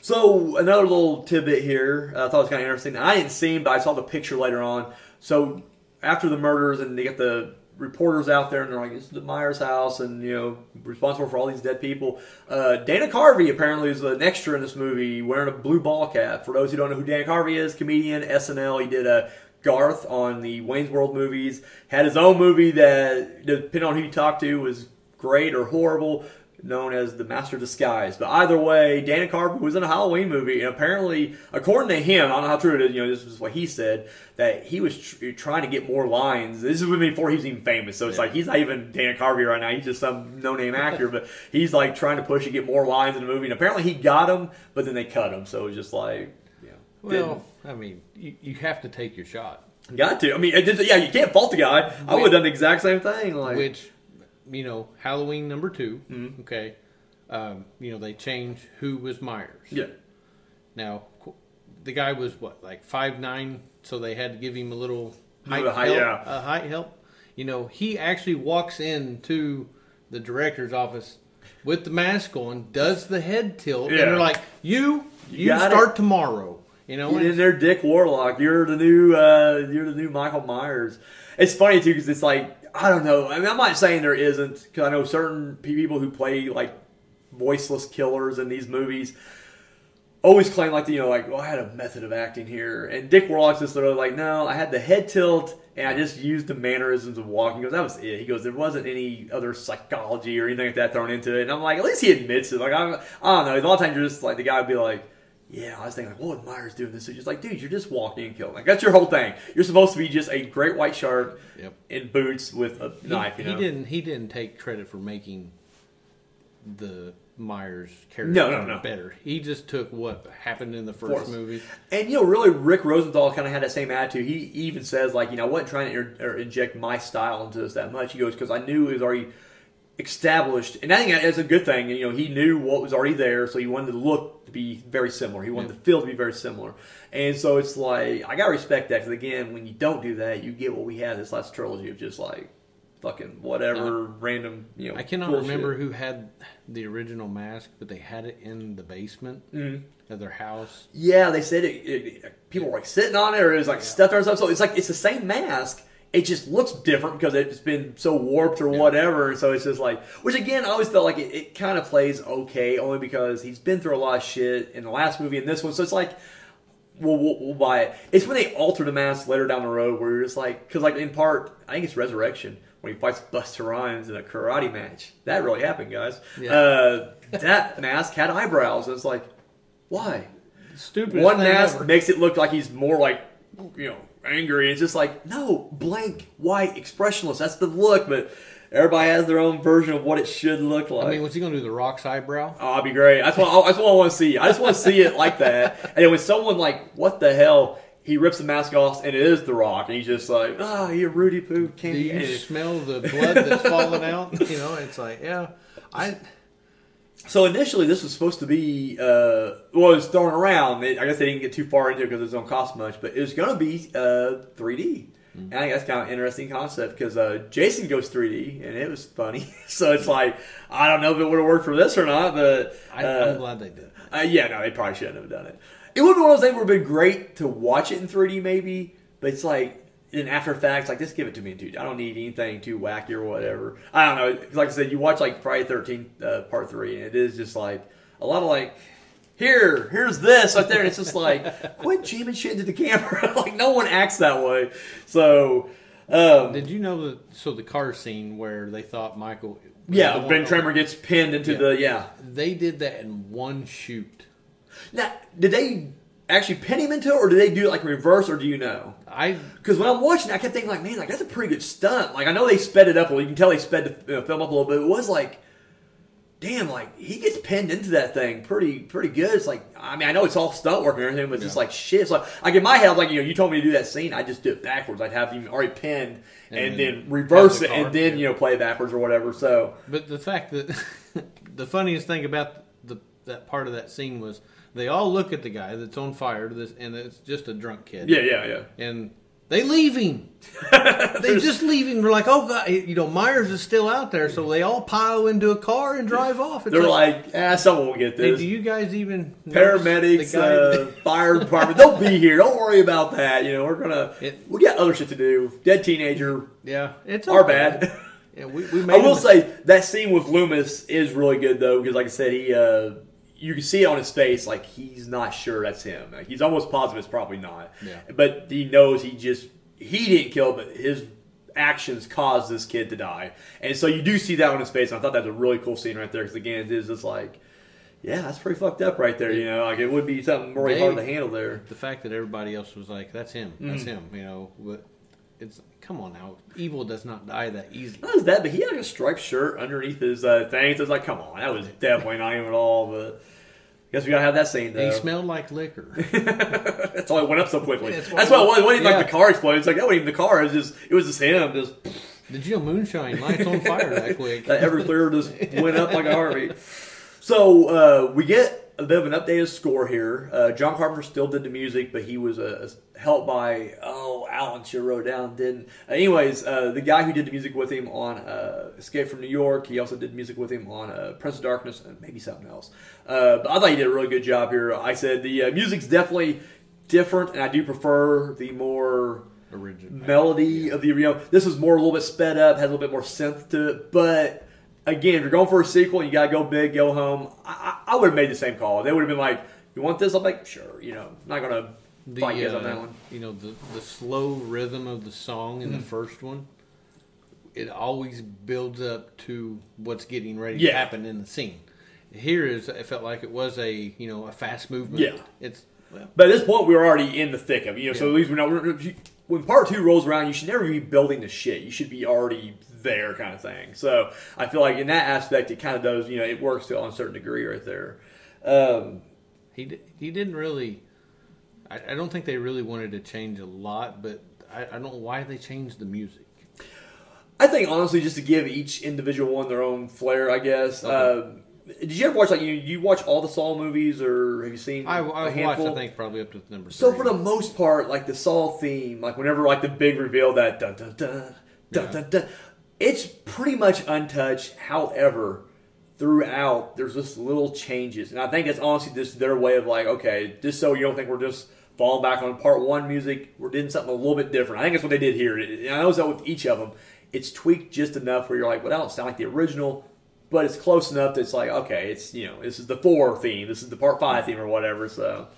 so another little tidbit here, uh, I thought it was kind of interesting. I didn't see him, but I saw the picture later on. So after the murders, and they get the reporters out there, and they're like, "This is the Myers house," and you know, responsible for all these dead people. Uh, Dana Carvey apparently is an extra in this movie, wearing a blue ball cap. For those who don't know who Dana Carvey is, comedian, SNL. He did a Garth on the Wayne's World movies. Had his own movie that, depending on who you talk to, was great or horrible known as the Master of Disguise. But either way, Dana Carvey was in a Halloween movie, and apparently, according to him, I don't know how true it is. You know, this is what he said that he was tr- trying to get more lines. This is before he was even famous, so it's like he's not even Dana Carvey right now. He's just some no-name actor, but he's like trying to push to get more lines in the movie. And apparently, he got them, but then they cut him. So it was just like, you know, well, I mean, you, you have to take your shot. got to. I mean, it yeah, you can't fault the guy. I would have done the exact same thing. Like, Which, you know, Halloween number 2 Mm-hmm. Okay, um, you know they changed who was Myers. yeah, Now, the guy was what, like five nine, so they had to give him a little height, height, help. yeah. A height help. You know, he actually walks into the director's office with the mask on, does the head tilt, Yeah. and they're like, "You, you, got start it. tomorrow." You know, in and- there, Dick Warlock. You're the new, uh, you're the new Michael Myers. It's funny too because it's like I don't know. I mean, I'm not saying there isn't because I know certain people who play like voiceless killers in these movies always claim like you know like well I had a method of acting here, and Dick Warlock's just literally like no, I had the head tilt and I just used the mannerisms of walking. He goes that was it. He goes there wasn't any other psychology or anything like that thrown into it, and I'm like at least he admits it. Like I'm, I don't know. A lot of times you're just like the guy would be like. Yeah, I was thinking, like, what would Myers doing this? He's just like, dude, you're just walking and killing. Like, that's your whole thing. You're supposed to be just a great white shark Yep. in boots with a he, knife. You know? he didn't. He didn't take credit for making the Myers character No, no, no. better. He just took what happened in the first movie. And you know, really, Rick Rosenthal kind of had that same attitude. He even says, like, you know, I wasn't trying to inter- or inject my style into this that much. He goes, because I knew it was already established, and I think that's a good thing. You know, he knew what was already there, so he wanted to look to be very similar. He wanted the feel to be very similar, and so it's like I gotta respect that because again, when you don't do that, you get what we had this last trilogy of just like fucking whatever random. You know, I cannot bullshit. remember who had the original mask, but they had it in the basement Mm-hmm. of their house. Yeah, they said it, it, People were like sitting on it, or it was like stuff there and stuff. So it's like it's the same mask. It just looks different because it's been so warped or whatever. And so it's just like, which again, I always felt like it, it kind of plays okay, only because he's been through a lot of shit in the last movie and this one. So it's like, we'll, we'll, we'll buy it. It's when they alter the mask later down the road where you're just like, because like in part, I think it's Resurrection when he fights Busta Rhymes in a karate match. That really happened, guys. Yeah. Uh, that mask had eyebrows. And it's like, why? Stupid. One mask makes it look like he's more like, you know, angry. It's just like, no, blank, white, expressionless. That's the look. But everybody has their own version of what it should look like. I mean, was he going to do the Rock's eyebrow? Oh, that'd be great. That's what, that's what I want to see. I just want to see it like that. And then when someone like, what the hell? He rips the mask off, and it is The Rock, and he's just like, "Ah, oh, you're Rudy Poo." Do you smell the blood that's falling out? You know, it's like, yeah, I. So initially, this was supposed to be uh, well, it was thrown around. I guess they didn't get too far into it because it don't cost much, but it was going to be uh, 3D. Mm-hmm. And I think that's kind of an interesting concept because uh, Jason goes 3D, and it was funny. so it's like I don't know if it would have worked for this or not, but I, am glad they did. Uh, yeah, no, they probably shouldn't have done it. It would be one of those things where it'd been great to watch it in 3D, maybe, but it's like in after facts, like just give it to me in 2D. I don't need anything too wacky or whatever. I don't know. Like I said, you watch like Friday 13th uh, Part Three, and it is just like a lot of like. Here, here's this right there. And it's just like, quit jamming shit into the camera. like, no one acts that way. So, um, did you know that? So the car scene where they thought Michael, yeah, Ben Tramer gets pinned into yeah. the yeah. They did that in one shoot. Now, did they actually pin him into it, or do they do it like reverse, or do you know? I because when I'm watching, I kept thinking like, man, like that's a pretty good stunt. Like I know they sped it up a little. You can tell they sped the film up a little bit. It was like, damn, like he gets pinned into that thing pretty pretty good. It's like I mean I know it's all stunt work and everything, but it's yeah. just like shit. So like in my head, like you know, you told me to do that scene, I just do it backwards. I'd have him already pinned and, and then, then reverse it, and then you know play it backwards or whatever. So, but the fact that the funniest thing about the that part of that scene was they all look at the guy that's on fire, this, and it's just a drunk kid. Yeah, yeah, yeah. And they leave him. they just leave him. We're like, oh god, you know, Myers is still out there, so they all pile into a car and drive off. It's They're like, like, ah, someone will get this. Hey, do you guys even paramedics, uh, fire department? They'll be here. Don't worry about that. You know, we're gonna it, we got other shit to do. Dead teenager. Yeah, it's our bad. Yeah, we, we I will say that scene with Loomis is really good though because, like I said, he. Uh, you can see it on his face, like he's not sure that's him. Like, he's almost positive it's probably not. Yeah. But he knows he just he didn't kill, but his actions caused this kid to die, and so you do see that on his face. And I thought that was a really cool scene right there because again, it is just like, yeah, that's pretty fucked up right there. You know, like it would be something really they, hard to handle there. The fact that everybody else was like, "That's him, that's mm. him," you know, but it's come on now. Evil does not die that easily. Not as that, but he had like a striped shirt underneath his uh, thing. So it's like, come on, that was definitely not him at all. But I guess we gotta have that scene. Though. He smelled like liquor. That's why it went up so quickly. That's, That's why it was. It wasn't yeah. like the car exploded. It's like that wasn't even the car. It was just it was just him. Just. Did you know moonshine lights on fire that quick? that Everclear just went up like a heartbeat. So uh, we get a bit of an updated score here. Uh, John Carpenter still did the music, but he was uh, helped by oh Alan sure wrote down didn't. Uh, anyways, uh, the guy who did the music with him on uh, Escape from New York, he also did music with him on uh, Prince of Darkness and maybe something else. but I thought he did a really good job here. I said the music's definitely different, and I do prefer the more original melody yeah. of the you know this was more a little bit sped up, has a little bit more synth to it, but again, if you're going for a sequel, you got to go big, go home. I, I, would have made the same call. They would have been like, "You want this?" I'm like, "Sure." You know, I'm not gonna the, fight uh, on that one. You know, the the slow rhythm of the song in mm-hmm. the first one, it always builds up to what's getting ready yeah. to happen in the scene. Here is, it felt like it was a you know a fast movement. Yeah, it's. Well, but at this point, we were already in the thick of it. You know, yeah. so at least we're not. We're, when part two rolls around, you should never be building the shit. You should be already there, kind of thing. So I feel like in that aspect, it kind of does. You know, it works to a certain degree right there. Um, he he didn't really. I, I, don't think they really wanted to change a lot, but I, I don't know why they changed the music. I think honestly, just to give each individual one their own flair, I guess. Okay. Um, did you ever watch like you you watch all the Saw movies or have you seen? I, I watched I think probably up to number. So for the most part, like the Saw theme, like whenever like the big reveal that dun dun dun dun yeah. dun, dun it's pretty much untouched. However, throughout there's just little changes, and I think that's honestly just their way of like, okay, just so you don't think we're just falling back on part one music, we're doing something a little bit different. I think that's what they did here. And I know that with each of them, it's tweaked just enough where you're like, well, that don't sound like the original, but it's close enough that it's like, okay, it's you know, this is the four theme, this is the part five theme or whatever. So,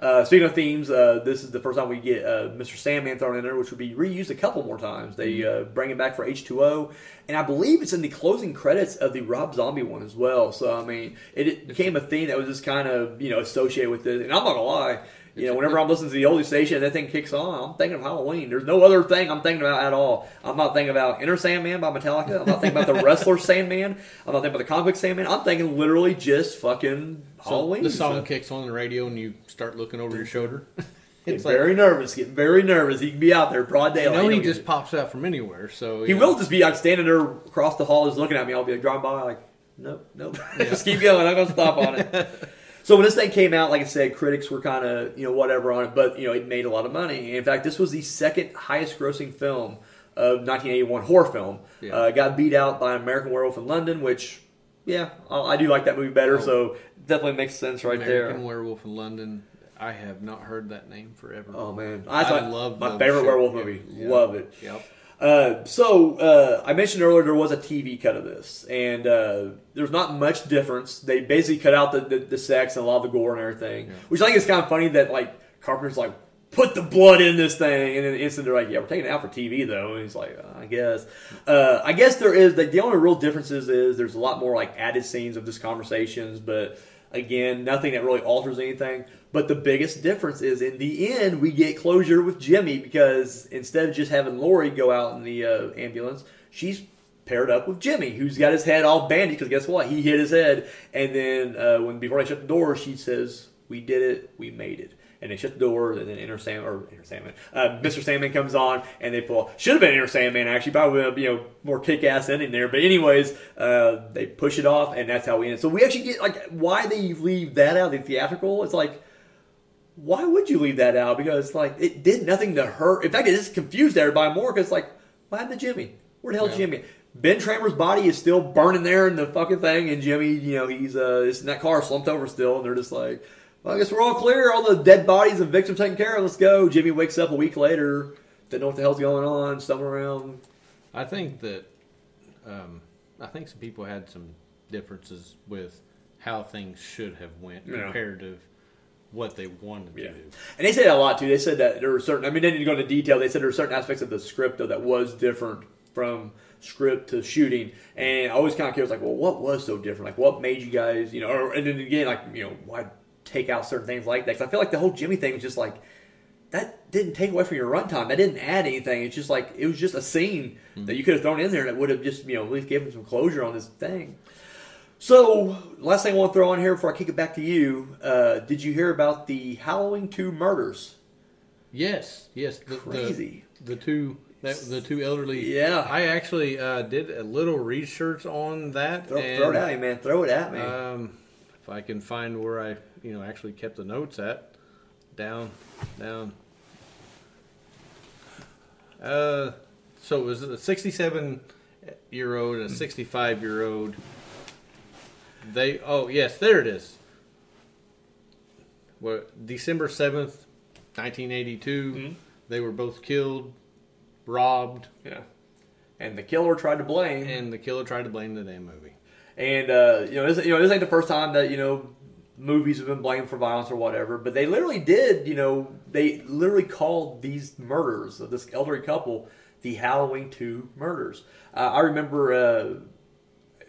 uh, speaking of themes, uh, this is the first time we get uh, Mr. Sandman thrown in there, which will be reused a couple more times. They mm-hmm. uh, bring it back for H two O, and I believe it's in the closing credits of the Rob Zombie one as well. So I mean, it, it became a theme that was just kind of you know associated with it. And I'm not gonna lie, You know, whenever I'm listening to the oldie station and that thing kicks on, I'm thinking of Halloween. There's no other thing I'm thinking about at all. I'm not thinking about Enter Sandman by Metallica. I'm not thinking about the wrestler Sandman. I'm not thinking about the comic Sandman. I'm thinking literally just fucking So Halloween. the song So- kicks on the radio and you start looking over your shoulder. It's like very nervous. Getting very nervous. He can be out there broad you daylight. know he just get- pops out from anywhere. So He know, will just be like standing there across the hall, just looking at me. I'll be like driving by, like, nope, nope. just keep going. I'm gonna stop on it. So when this thing came out, like I said, critics were kind of you know whatever on it, but you know it made a lot of money. In fact, this was the second highest grossing film of 1981 horror film. Yeah. Uh, got beat out by American Werewolf in London, which yeah, I I do like that movie better. Oh. So definitely makes sense right American there. American Werewolf in London. I have not heard that name forever. Oh man, I thought- love my favorite werewolf movie. Love it. Yep. Uh, so uh, I mentioned earlier there was a TV cut of this, and uh, there's not much difference. They basically cut out the, the, the sex and a lot of the gore and everything, Yeah. which I think is kind of funny that like Carpenter's like put the blood in this thing, and then instantly they're like, yeah, we're taking it out for TV though, and he's like, I guess, uh, I guess there is the, the only real differences is there's a lot more like added scenes of just conversations, but again, nothing that really alters anything. But the biggest difference is in the end, we get closure with Jimmy because instead of just having Laurie go out in the uh, ambulance, she's paired up with Jimmy, who's got his head all bandaged because guess what? He hit his head. And then uh, when before they shut the door, she says, "We did it. We made it." And they shut the door, and then Enter Sam or Enter Sandman, uh, Mr. Sandman comes on, and they pull. Should have been Enter Sandman actually, probably a you know more kick ass ending there. But anyways, uh, they push it off, and that's how we end. So we actually get like why they leave that out the theatrical. It's like why would you leave that out? Because like it did nothing to hurt. In fact, it just confused everybody more. Because like, what happened to Jimmy? Where the hell's Yeah. Jimmy? Ben Tramer's body is still burning there in the fucking thing, and Jimmy, you know, he's uh, in that car slumped over still, and they're just like, well, I guess we're all clear. All the dead bodies and victims taken care of. Let's go. Jimmy wakes up a week later, didn't know what the hell's going on, stumbling around. I think that um, I think some people had some differences with how things should have went Yeah. compared to what they wanted Yeah. to do. And they said a lot too. They said that there were certain. I mean, they didn't go into detail. They said there were certain aspects of the script though, that was different from script to shooting. And I always kind of curious, like, well, what was so different? Like, what made you guys, you know? Or, and then again, like, you know, why take out certain things like that? Because I feel like the whole Jimmy thing was just like that didn't take away from your runtime. That didn't add anything. It's just like it was just a scene hmm. that you could have thrown in there that would have just you know at least given some closure on this thing. So, last thing I want to throw on here before I kick it back to you, uh, did you hear about the Halloween two murders? Yes, yes, the, Crazy. The, the two that, the two elderly. Yeah. I actually uh, did a little research on that. Throw, and, throw it at me, man. Throw it at me. Um, if I can find where I, you know, actually kept the notes at, down, down. Uh, so it was a 67 year old and a 65 year old. They, oh yes, there it is. Well, December 7th, 1982. Mhm. They were both killed, robbed, yeah. And the killer tried to blame. and the killer tried to blame the damn movie. And uh, you know, this, you know, this ain't the first time that you know movies have been blamed for violence or whatever. But they literally did. You know, they literally called these murders of this elderly couple the Halloween Two murders. Uh, I remember. Uh,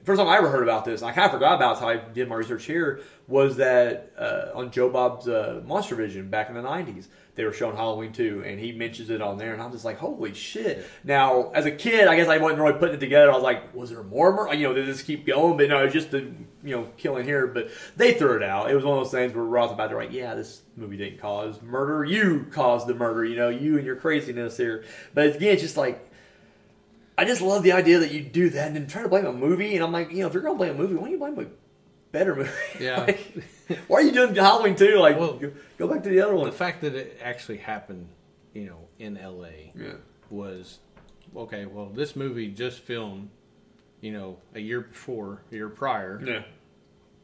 First time I ever heard about this, and I kind of forgot about until I did my research here, was that uh, on Joe Bob's uh, Monster Vision back in the 90s, they were showing Halloween 2, and he mentions it on there, and I'm just like, holy shit. Now, as a kid, I guess I wasn't really putting it together. I was like, was there more? mur- You know, did this keep going? But no, it was just the, you know, killing here. But they threw it out. It was one of those things where Roth about to like, yeah, this movie didn't cause murder. You caused the murder, you know, you and your craziness here. But again, it's just like, I just love the idea that you do that and then try to blame a movie. And I'm like, you know, if you're going to blame a movie, why don't you blame a better movie? Yeah. Like, why are you doing Halloween too? Like, Well, go, go back to the other one. The fact that it actually happened, you know, in L.A. Yeah. was okay. Well, this movie just filmed, you know, a year before, a year prior. Yeah.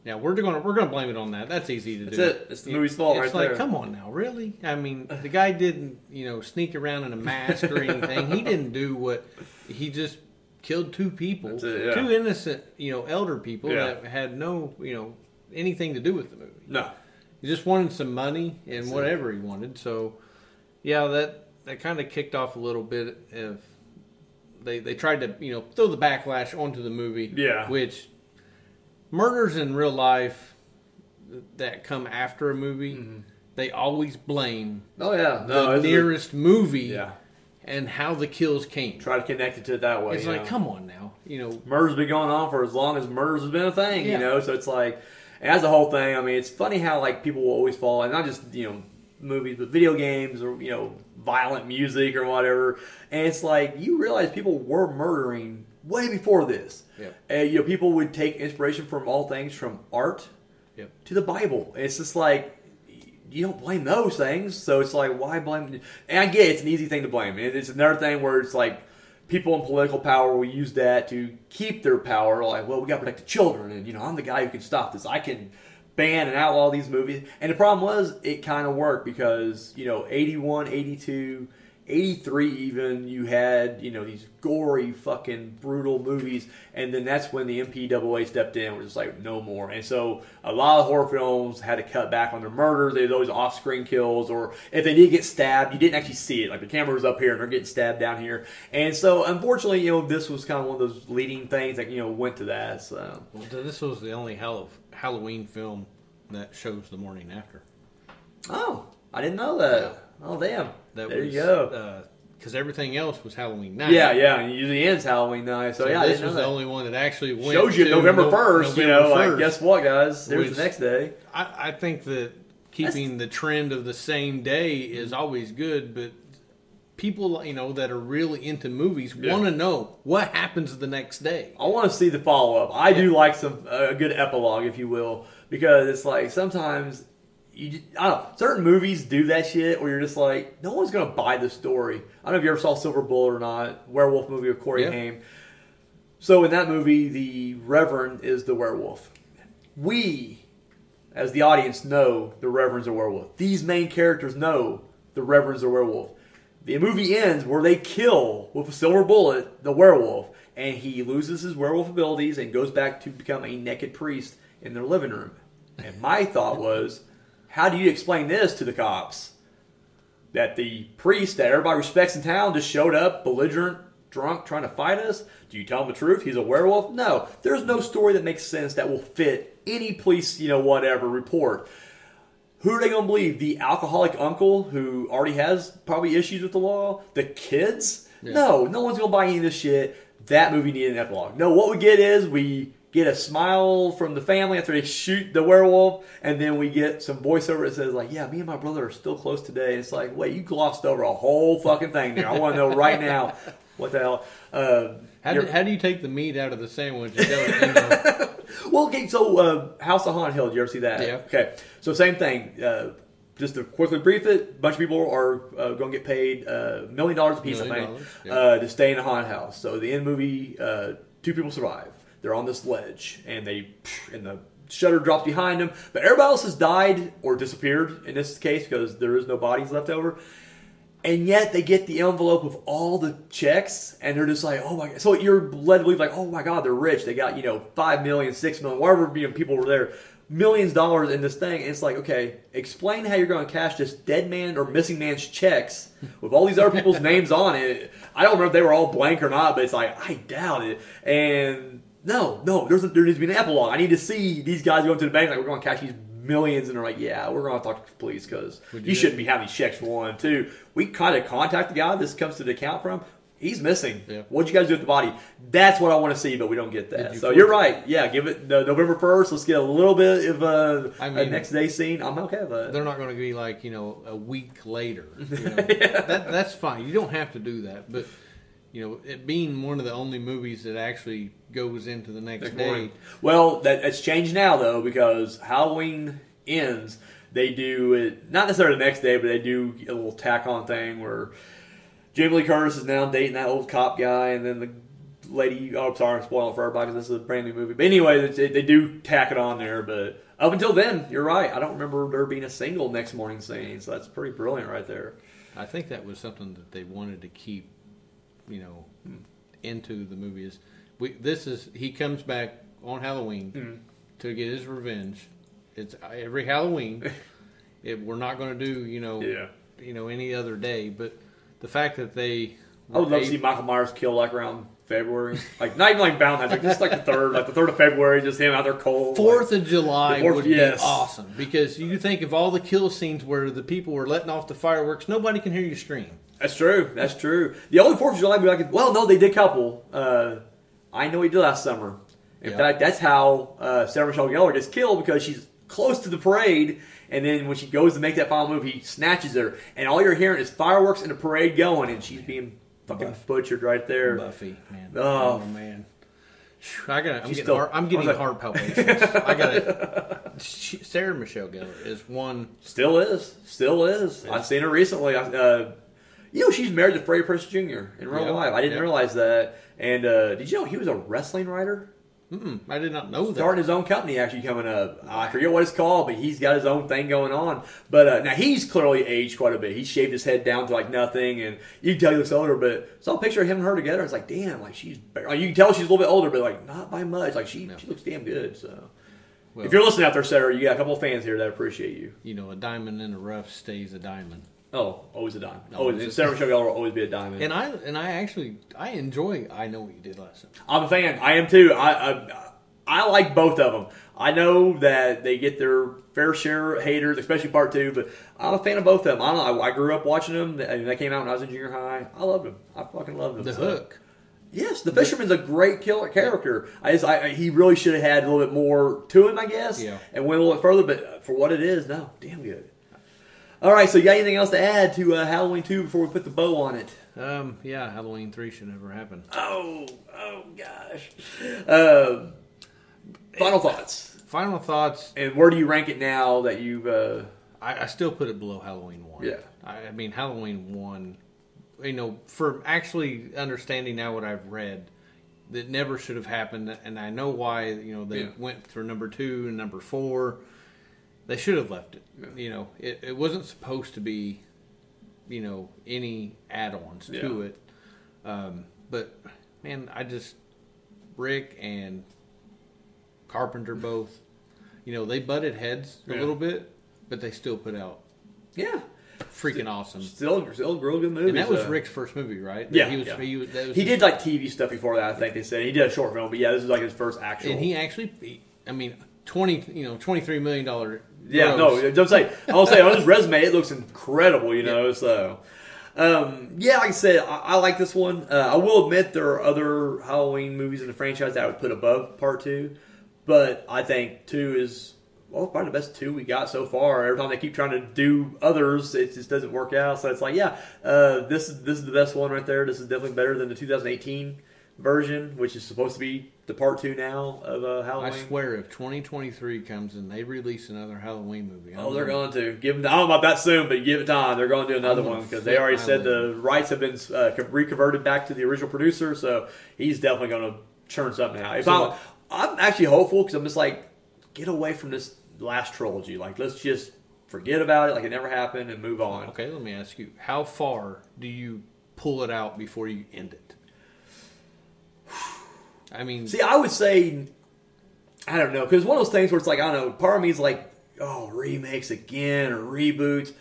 Now we're gonna we're gonna blame it on that. That's easy to That's do. it. It's the movie's fault It's right like, there. come on now, really? I mean, the guy didn't, you know, sneak around in a mask or anything. he didn't do what he just killed two people, it, yeah. two innocent, you know, elder people Yeah. that had no, you know, anything to do with the movie. No. He just wanted some money and That's it. whatever he wanted. So, yeah, that that kind of kicked off a little bit. Of they they tried to you know throw the backlash onto the movie. Yeah. Which murders in real life that come after a movie, Mm-hmm. they always blame oh yeah no, the nearest a, movie yeah. and how the kills came. Try to connect it to it that way. It's like, know? come on now, you know, murder's been going on for as long as murders has been a thing, yeah. you know. So it's like, as a whole thing, I mean, it's funny how like people will always fall, and not just you know movies, but video games or you know violent music or whatever. And it's like you realize people were murdering way before this. Yep. You know people would take inspiration from all things from art yep. to the Bible. It's just like you don't blame those things. So it's like why blame? And I get it, it's an easy thing to blame. It's another thing where it's like people in political power will use that to keep their power. Like, well, we got to protect the children, and you know, I'm the guy who can stop this. I can ban and outlaw these movies. And the problem was, it kind of worked because you know, 81, 82 83 even you had you know these gory fucking brutal movies and then that's when the MPAA stepped in was just like no more. And so a lot of horror films had to cut back on their murders. They those off-screen kills or if they did get stabbed you didn't actually see it. Like the camera was up here and they're getting stabbed down here. And so unfortunately you know this was kind of one of those leading things that you know went to that so. Well, this was the only Halloween film that shows the morning after. Oh I didn't know that. Yeah. Oh damn that there was, you go. Because uh, everything else was Halloween night. Yeah, yeah. And usually ends Halloween night. So, so yeah, this was the only one that actually went shows you November first. You know, 1st, like guess what, guys? There's the next day. I, I think that keeping That's, the trend of the same day is always good, but people you know that are really into movies yeah. want to know what happens the next day. I want to see the follow up. I yeah. do like some a good epilogue, if you will, because it's like sometimes you I don't know, certain movies do that shit where you're just like, no one's gonna buy the story. I don't know if you ever saw Silver Bullet or not, werewolf movie with Corey yeah. Haim. So in that movie, the Reverend is the werewolf. We, as the audience, know the Reverend's a werewolf. These main characters know the Reverend's a werewolf. The movie ends where they kill with a silver bullet the werewolf, and he loses his werewolf abilities and goes back to become a naked priest in their living room. And my thought was, how do you explain this to the cops? That the priest that everybody respects in town just showed up, belligerent, drunk, trying to fight us? Do you tell him the truth? He's a werewolf? No. There's no story that makes sense that will fit any police, you know, whatever report. Who are they going to believe? The alcoholic uncle who already has probably issues with the law? The kids? Yeah. No, no one's going to buy any of this shit. That movie needed an epilogue. No, what we get is we get a smile from the family after they shoot the werewolf, and then we get some voiceover that says like, "Yeah, me and my brother are still close today." It's like, wait, you glossed over a whole fucking thing there. I want to know right now what the hell. Uh, how, do, how do you take the meat out of the sandwich? well, okay, so uh, House of Haunted Hill. Did you ever see that? Yeah. Okay, so same thing. Uh, just to quickly brief it, a bunch of people are uh, going to get paid a uh, million dollars a piece, I think, yeah. uh, to stay in a haunted house. So the end movie, uh, two people survive. They're on this ledge, and they and the shutter drops behind them. But everybody else has died or disappeared in this case because there is no bodies left over. And yet they get the envelope of all the checks, and they're just like, "Oh my!" God. So you're led to believe like, "Oh my God, they're rich. They got you know five million, six million, whatever you know, people were there." millions of dollars in this thing. And it's like, okay, explain how you're going to cash this dead man or missing man's checks with all these other people's names on it. I don't remember if they were all blank or not, but it's like, I doubt it. And no, no, there's a, there needs to be an epilogue. I need to see these guys going to the bank like we're going to cash these millions, and they're like, yeah, we're going to talk to the police because you, shouldn't be having these checks for one. Two, we kind of contact the guy this comes to the account from. He's missing. Yeah. What'd you guys do with the body? That's what I want to see, but we don't get that. You so you're right. Yeah, give it no, November first. Let's get a little bit of a, I mean, a next day scene. I'm okay with that. They're not going to be like you know a week later. You know? yeah. that, that's fine. You don't have to do that, but you know, it being one of the only movies that actually goes into the next, next day. Morning. Well, that, it's changed now though because Halloween ends. They do it not necessarily the next day, but they do a little tack on thing where Jamie Lee Curtis is now dating that old cop guy, and then the lady. Oh, sorry, I'm spoiling for everybody. Because this is a brand new movie, but anyway, they, they do tack it on there. But up until then, you're right. I don't remember there being a single next morning scene, so that's pretty brilliant right there. I think that was something that they wanted to keep you know into the movie is we this is he comes back on Halloween mm-hmm. to get his revenge. It's every Halloween. it, we're not going to do you know yeah. you know any other day, but the fact that they I would love to see Michael Myers kill like around February, like not even like Valentine's, like just like the third, like the third of February, just him out there cold. Fourth like, of July fourth, would yes. be awesome because you think of all the kill scenes where the people were letting off the fireworks, nobody can hear you scream. That's true. That's true. The only Fourth of July, like, well, no, they did couple. Uh, I know he did last summer. In fact, that's how uh, Sarah Michelle Gellar gets killed because she's close to the parade, and then when she goes to make that final move, he snatches her, and all you're hearing is fireworks and the parade going, and she's being fucking Buff. butchered right there. Buffy, man. Oh, oh man. I got. I'm getting. Still, heart, I'm getting like, heart palpitations. I got. Sarah Michelle Gellar is one. Still is. Still is. I've seen her recently. Uh, you know, she's married to Freddie Prinze Jr. in real yep. life. I didn't yep. realize that. And uh, did you know he was a wrestling writer? Mm-mm, I did not know that. Starting his own company actually coming up. I forget what it's called, but he's got his own thing going on. But uh, now he's clearly aged quite a bit. He shaved his head down to like nothing, and you can tell he looks older. But saw a picture of him and her together. It's like, damn, like she's. Like, you can tell she's a little bit older, but like not by much. Like she, no. she looks damn good. So. Well, if you're listening out there, Sarah, you got a couple of fans here that appreciate you. You know, a diamond in the rough stays a diamond. Oh, always a diamond. Always, and Sarah Michelle Gellar will always be a diamond. And I and I actually I enjoy. I know what you did last time. I'm a fan. I am too. I, I I like both of them. I know that they get their fair share of haters, especially part two, but I'm a fan of both of them. I don't know. I, I grew up watching them. I mean, They came out when I was in junior high. I loved them. I fucking loved them. The so. hook. Yes, the fisherman's a great killer character. I just, I, he really should have had a little bit more to him, I guess, yeah. and went a little bit further. But for what it is, no, damn good. All right, so you got anything else to add to uh, Halloween two before we put the bow on it? Um, yeah, Halloween three should never happen. Oh, oh gosh. Uh, Final thoughts. Final thoughts. And where do you rank it now that you've? Uh... I, I, still put it below Halloween one. Yeah. I, I, mean Halloween one. You know, for actually understanding now what I've read, that never should have happened, and I know why. You know, they yeah. went for number two and number four. They should have left it. You know, it, it wasn't supposed to be. You know, any add-ons yeah. to it. Um, but man, I just Rick and Carpenter both. You know, they butted heads a yeah. little bit, but they still put out. Yeah. Freaking still, awesome. Still, still real good movie. And that was Rick's first movie, right? Yeah. He was. Yeah. He, was, was he did like TV stuff before that. I think they said he did a short film, but yeah, this is like his first actual. And he actually, I mean, twenty, you know, twenty three million dollar. Yeah, no, don't say. I'll say on his resume, it looks incredible. You know, yeah. so. Um, yeah, like I said, I, I like this one. Uh, I will admit there are other Halloween movies in the franchise that I would put above Part Two. But I think two is well probably the best two we got so far. Every time they keep trying to do others, it just doesn't work out. So it's like, yeah, uh, this this is the best one right there. This is definitely better than the 2018 version, which is supposed to be the part two now of uh, Halloween. I swear, if 2023 comes and they release another Halloween movie, I'm oh, they're going to give them. I don't know about that soon, but give it time. They're going to do another one because they already said the rights have been uh, reconverted back to the original producer, so he's definitely going to churn something out. If so, I'm actually hopeful because I'm just like, get away from this last trilogy. Like, let's just forget about it, like it never happened, and move on. Okay, let me ask you: How far do you pull it out before you end it? I mean, see, I would say, I don't know, because one of those things where it's like, I don't know, part of me is like, oh, remakes again or reboots.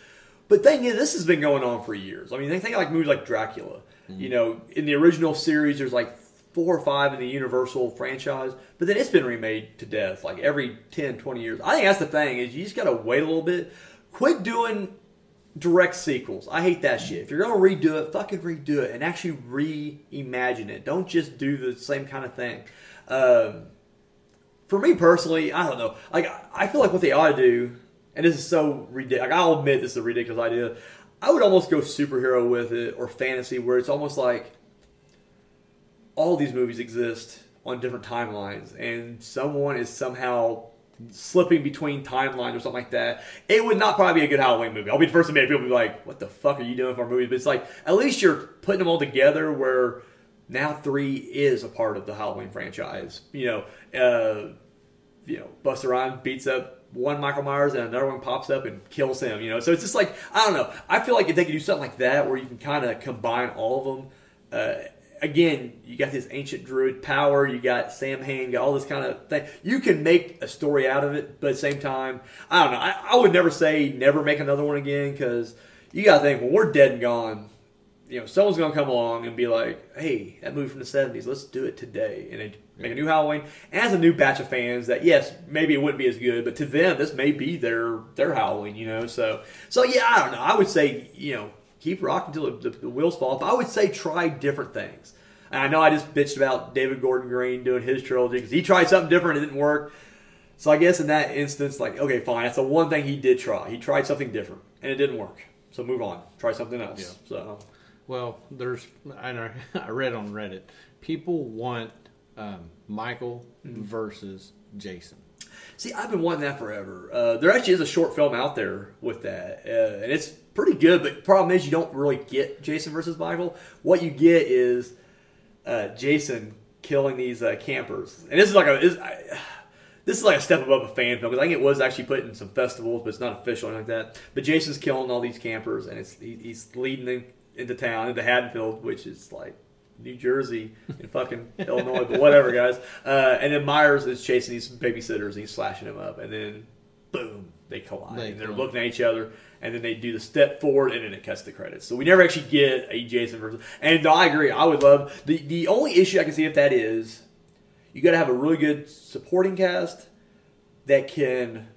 But thing is, this has been going on for years. I mean, they think like movies like Dracula. Mm-hmm. You know, in the original series, there's like four or five in the Universal franchise, but then it's been remade to death like every 10, 20 years. I think that's the thing is you just got to wait a little bit. Quit doing direct sequels. I hate that shit. If you're to redo it, fucking redo it and actually reimagine it. Don't just do the same kind of thing. Um, for me personally, I don't know. Like I feel like what they ought to do, and this is so ridiculous. Like, I'll admit this is a ridiculous idea. I would almost go superhero with it or fantasy, where it's almost like all these movies exist on different timelines, and someone is somehow slipping between timelines or something like that, it would not probably be a good Halloween movie. I'll be the first to admit people be like, "What the fuck are you doing for a movie?" But it's like at least you're putting them all together where now three is a part of the Halloween franchise. You know, uh, you know, Busta Rhymes beats up one Michael Myers and another one pops up and kills him. You know, so it's just like I don't know. I feel like if they could do something like that where you can kind of combine all of them. Uh, again, you got this ancient druid power, you got Samhain, you got all this kind of thing. You can make a story out of it, but at the same time, I don't know. I, I would never say never make another one again because you got to think when we're dead and gone, you know, someone's gonna come along and be like, "Hey, that movie from the '70s, let's do it today," and they make a new Halloween. And as a new batch of fans, that yes, maybe it wouldn't be as good, but to them, this may be their their Halloween. You know, so so yeah, I don't know. I would say you know keep rocking until the, the, the wheels fall off. I would say try different things. And I know I just bitched about David Gordon Green doing his trilogy because he tried something different and it didn't work. So I guess in that instance, like, okay, fine. That's the one thing he did try. He tried something different and it didn't work. So move on. Try something else. Yeah. So. Well, there's I know, I read on Reddit. People want um, Michael mm-hmm. versus Jason. See, I've been wanting that forever. Uh, there actually is a short film out there with that, uh, and it's pretty good. But the problem is, you don't really get Jason versus Michael. What you get is uh, Jason killing these uh, campers, and this is like a this, I, this is like a step above a fan film because I think it was actually put in some festivals, but it's not official like that. But Jason's killing all these campers, and it's he, he's leading them into town into Haddonfield, which is like New Jersey and fucking Illinois, but whatever, guys. Uh, and then Myers is chasing these babysitters and he's slashing them up, and then boom, they collide. They and they're looking at each other, and then they do the step forward, and then it cuts the credits. So we never actually get a Jason versus. And I agree. I would love the the only issue I can see if that is, you got to have a really good supporting cast that can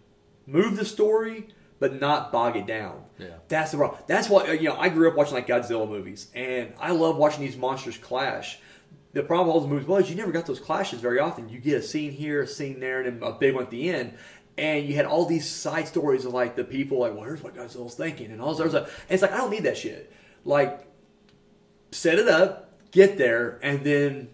move the story but not bog it down. Yeah. That's the problem. That's why you know I grew up watching like Godzilla movies, and I love watching these monsters clash. The problem with all those movies was you never got those clashes very often. You get a scene here, a scene there, and then a big one at the end and you had all these side stories of like the people like, well, here's what Godzilla's thinking, and all this other stuff. And it's like I don't need that shit. Like, set it up, get there, and then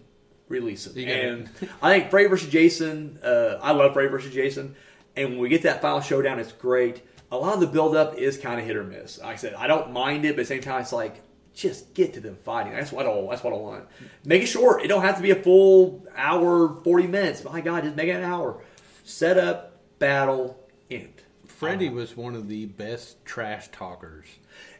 release it. And I think Freddy versus Jason. Uh, I love Freddy versus Jason, and when we get that final showdown, it's great. A lot of the build up is kind of hit or miss. Like I said, I don't mind it, but at the same time, it's like just get to them fighting. That's what I that's what I want. Make it short. It don't have to be a full hour, forty minutes. My God, just make it an hour. Set up, battle end. Freddy uh-huh. was one of the best trash talkers.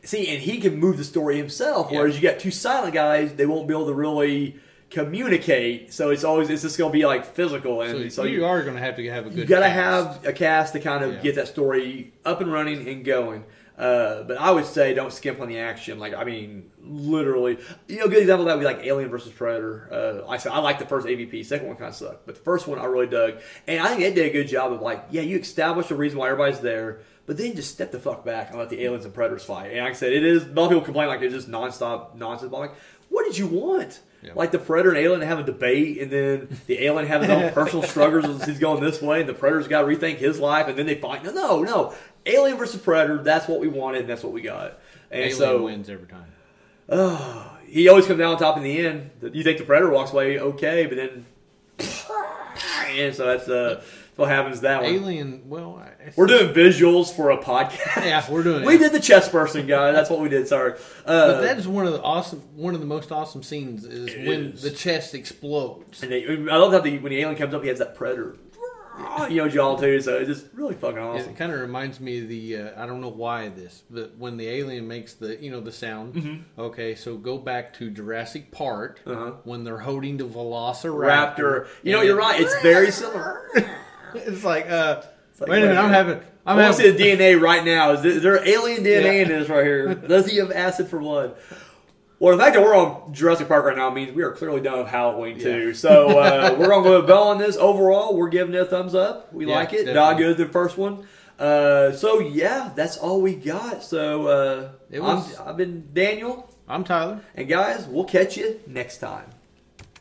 See, and he can move the story himself. Whereas you got two silent guys, they won't be able to really communicate. So it's always it's just going to be like physical, and so, so you, you, are going to have to have a good. You got to have a cast to kind of yeah. get that story up and running and going. Uh, but I would say don't skimp on the action. Like I mean, literally, you know, a good example of that would be like Alien versus Predator. Uh, I said I like the first AVP. Second one kind of sucked, but the first one I really dug, and I think they did a good job of like, yeah, you establish the reason why everybody's there, but then just step the fuck back and let the aliens and predators fight. And like I said, it is. A lot of people complain like it's just nonstop nonsense. But I'm like, what did you want? Yeah. Like the predator and alien have a debate, and then the alien have his own personal struggles as he's going this way, and the predator's got to rethink his life, and then they fight. No, no, no. Alien versus Predator. That's what we wanted, and that's what we got. And Alien so wins every time. Uh, he always comes down on top in the end. You think the Predator walks away okay, but then, and so that's uh, what happens that one. Alien. Well, we're doing visuals for a podcast. Yeah, we're doing. we did the chest person guy. That's what we did. Sorry, uh, but that is one of the awesome, one of the most awesome scenes is when is. the chest explodes. And they, I love that the, when the alien comes up, he has that Predator you know, Jaw too. So it's just really fucking awesome. It kind of reminds me of the uh, I don't know why this, but when the alien makes the you know the sound. Mm-hmm. Okay, so go back to Jurassic Park uh-huh. when they're holding the Velociraptor. Raptor. You know, you're right. It's very similar. it's like, uh, it's like wait a minute, I'm having. I'm I want to see the DNA right now. Is there, is there alien DNA yeah. in this right here? Does he have acid for blood? Well, the fact that we're on Jurassic Park right now means we are clearly done with Halloween too. Yeah. So uh, we're gonna go bell on this. Overall, we're giving it a thumbs up. We yeah, like it. Not good the first one. Uh, so yeah, that's all we got. So uh, was, i have been Daniel. I'm Tyler. And guys, we'll catch you next time.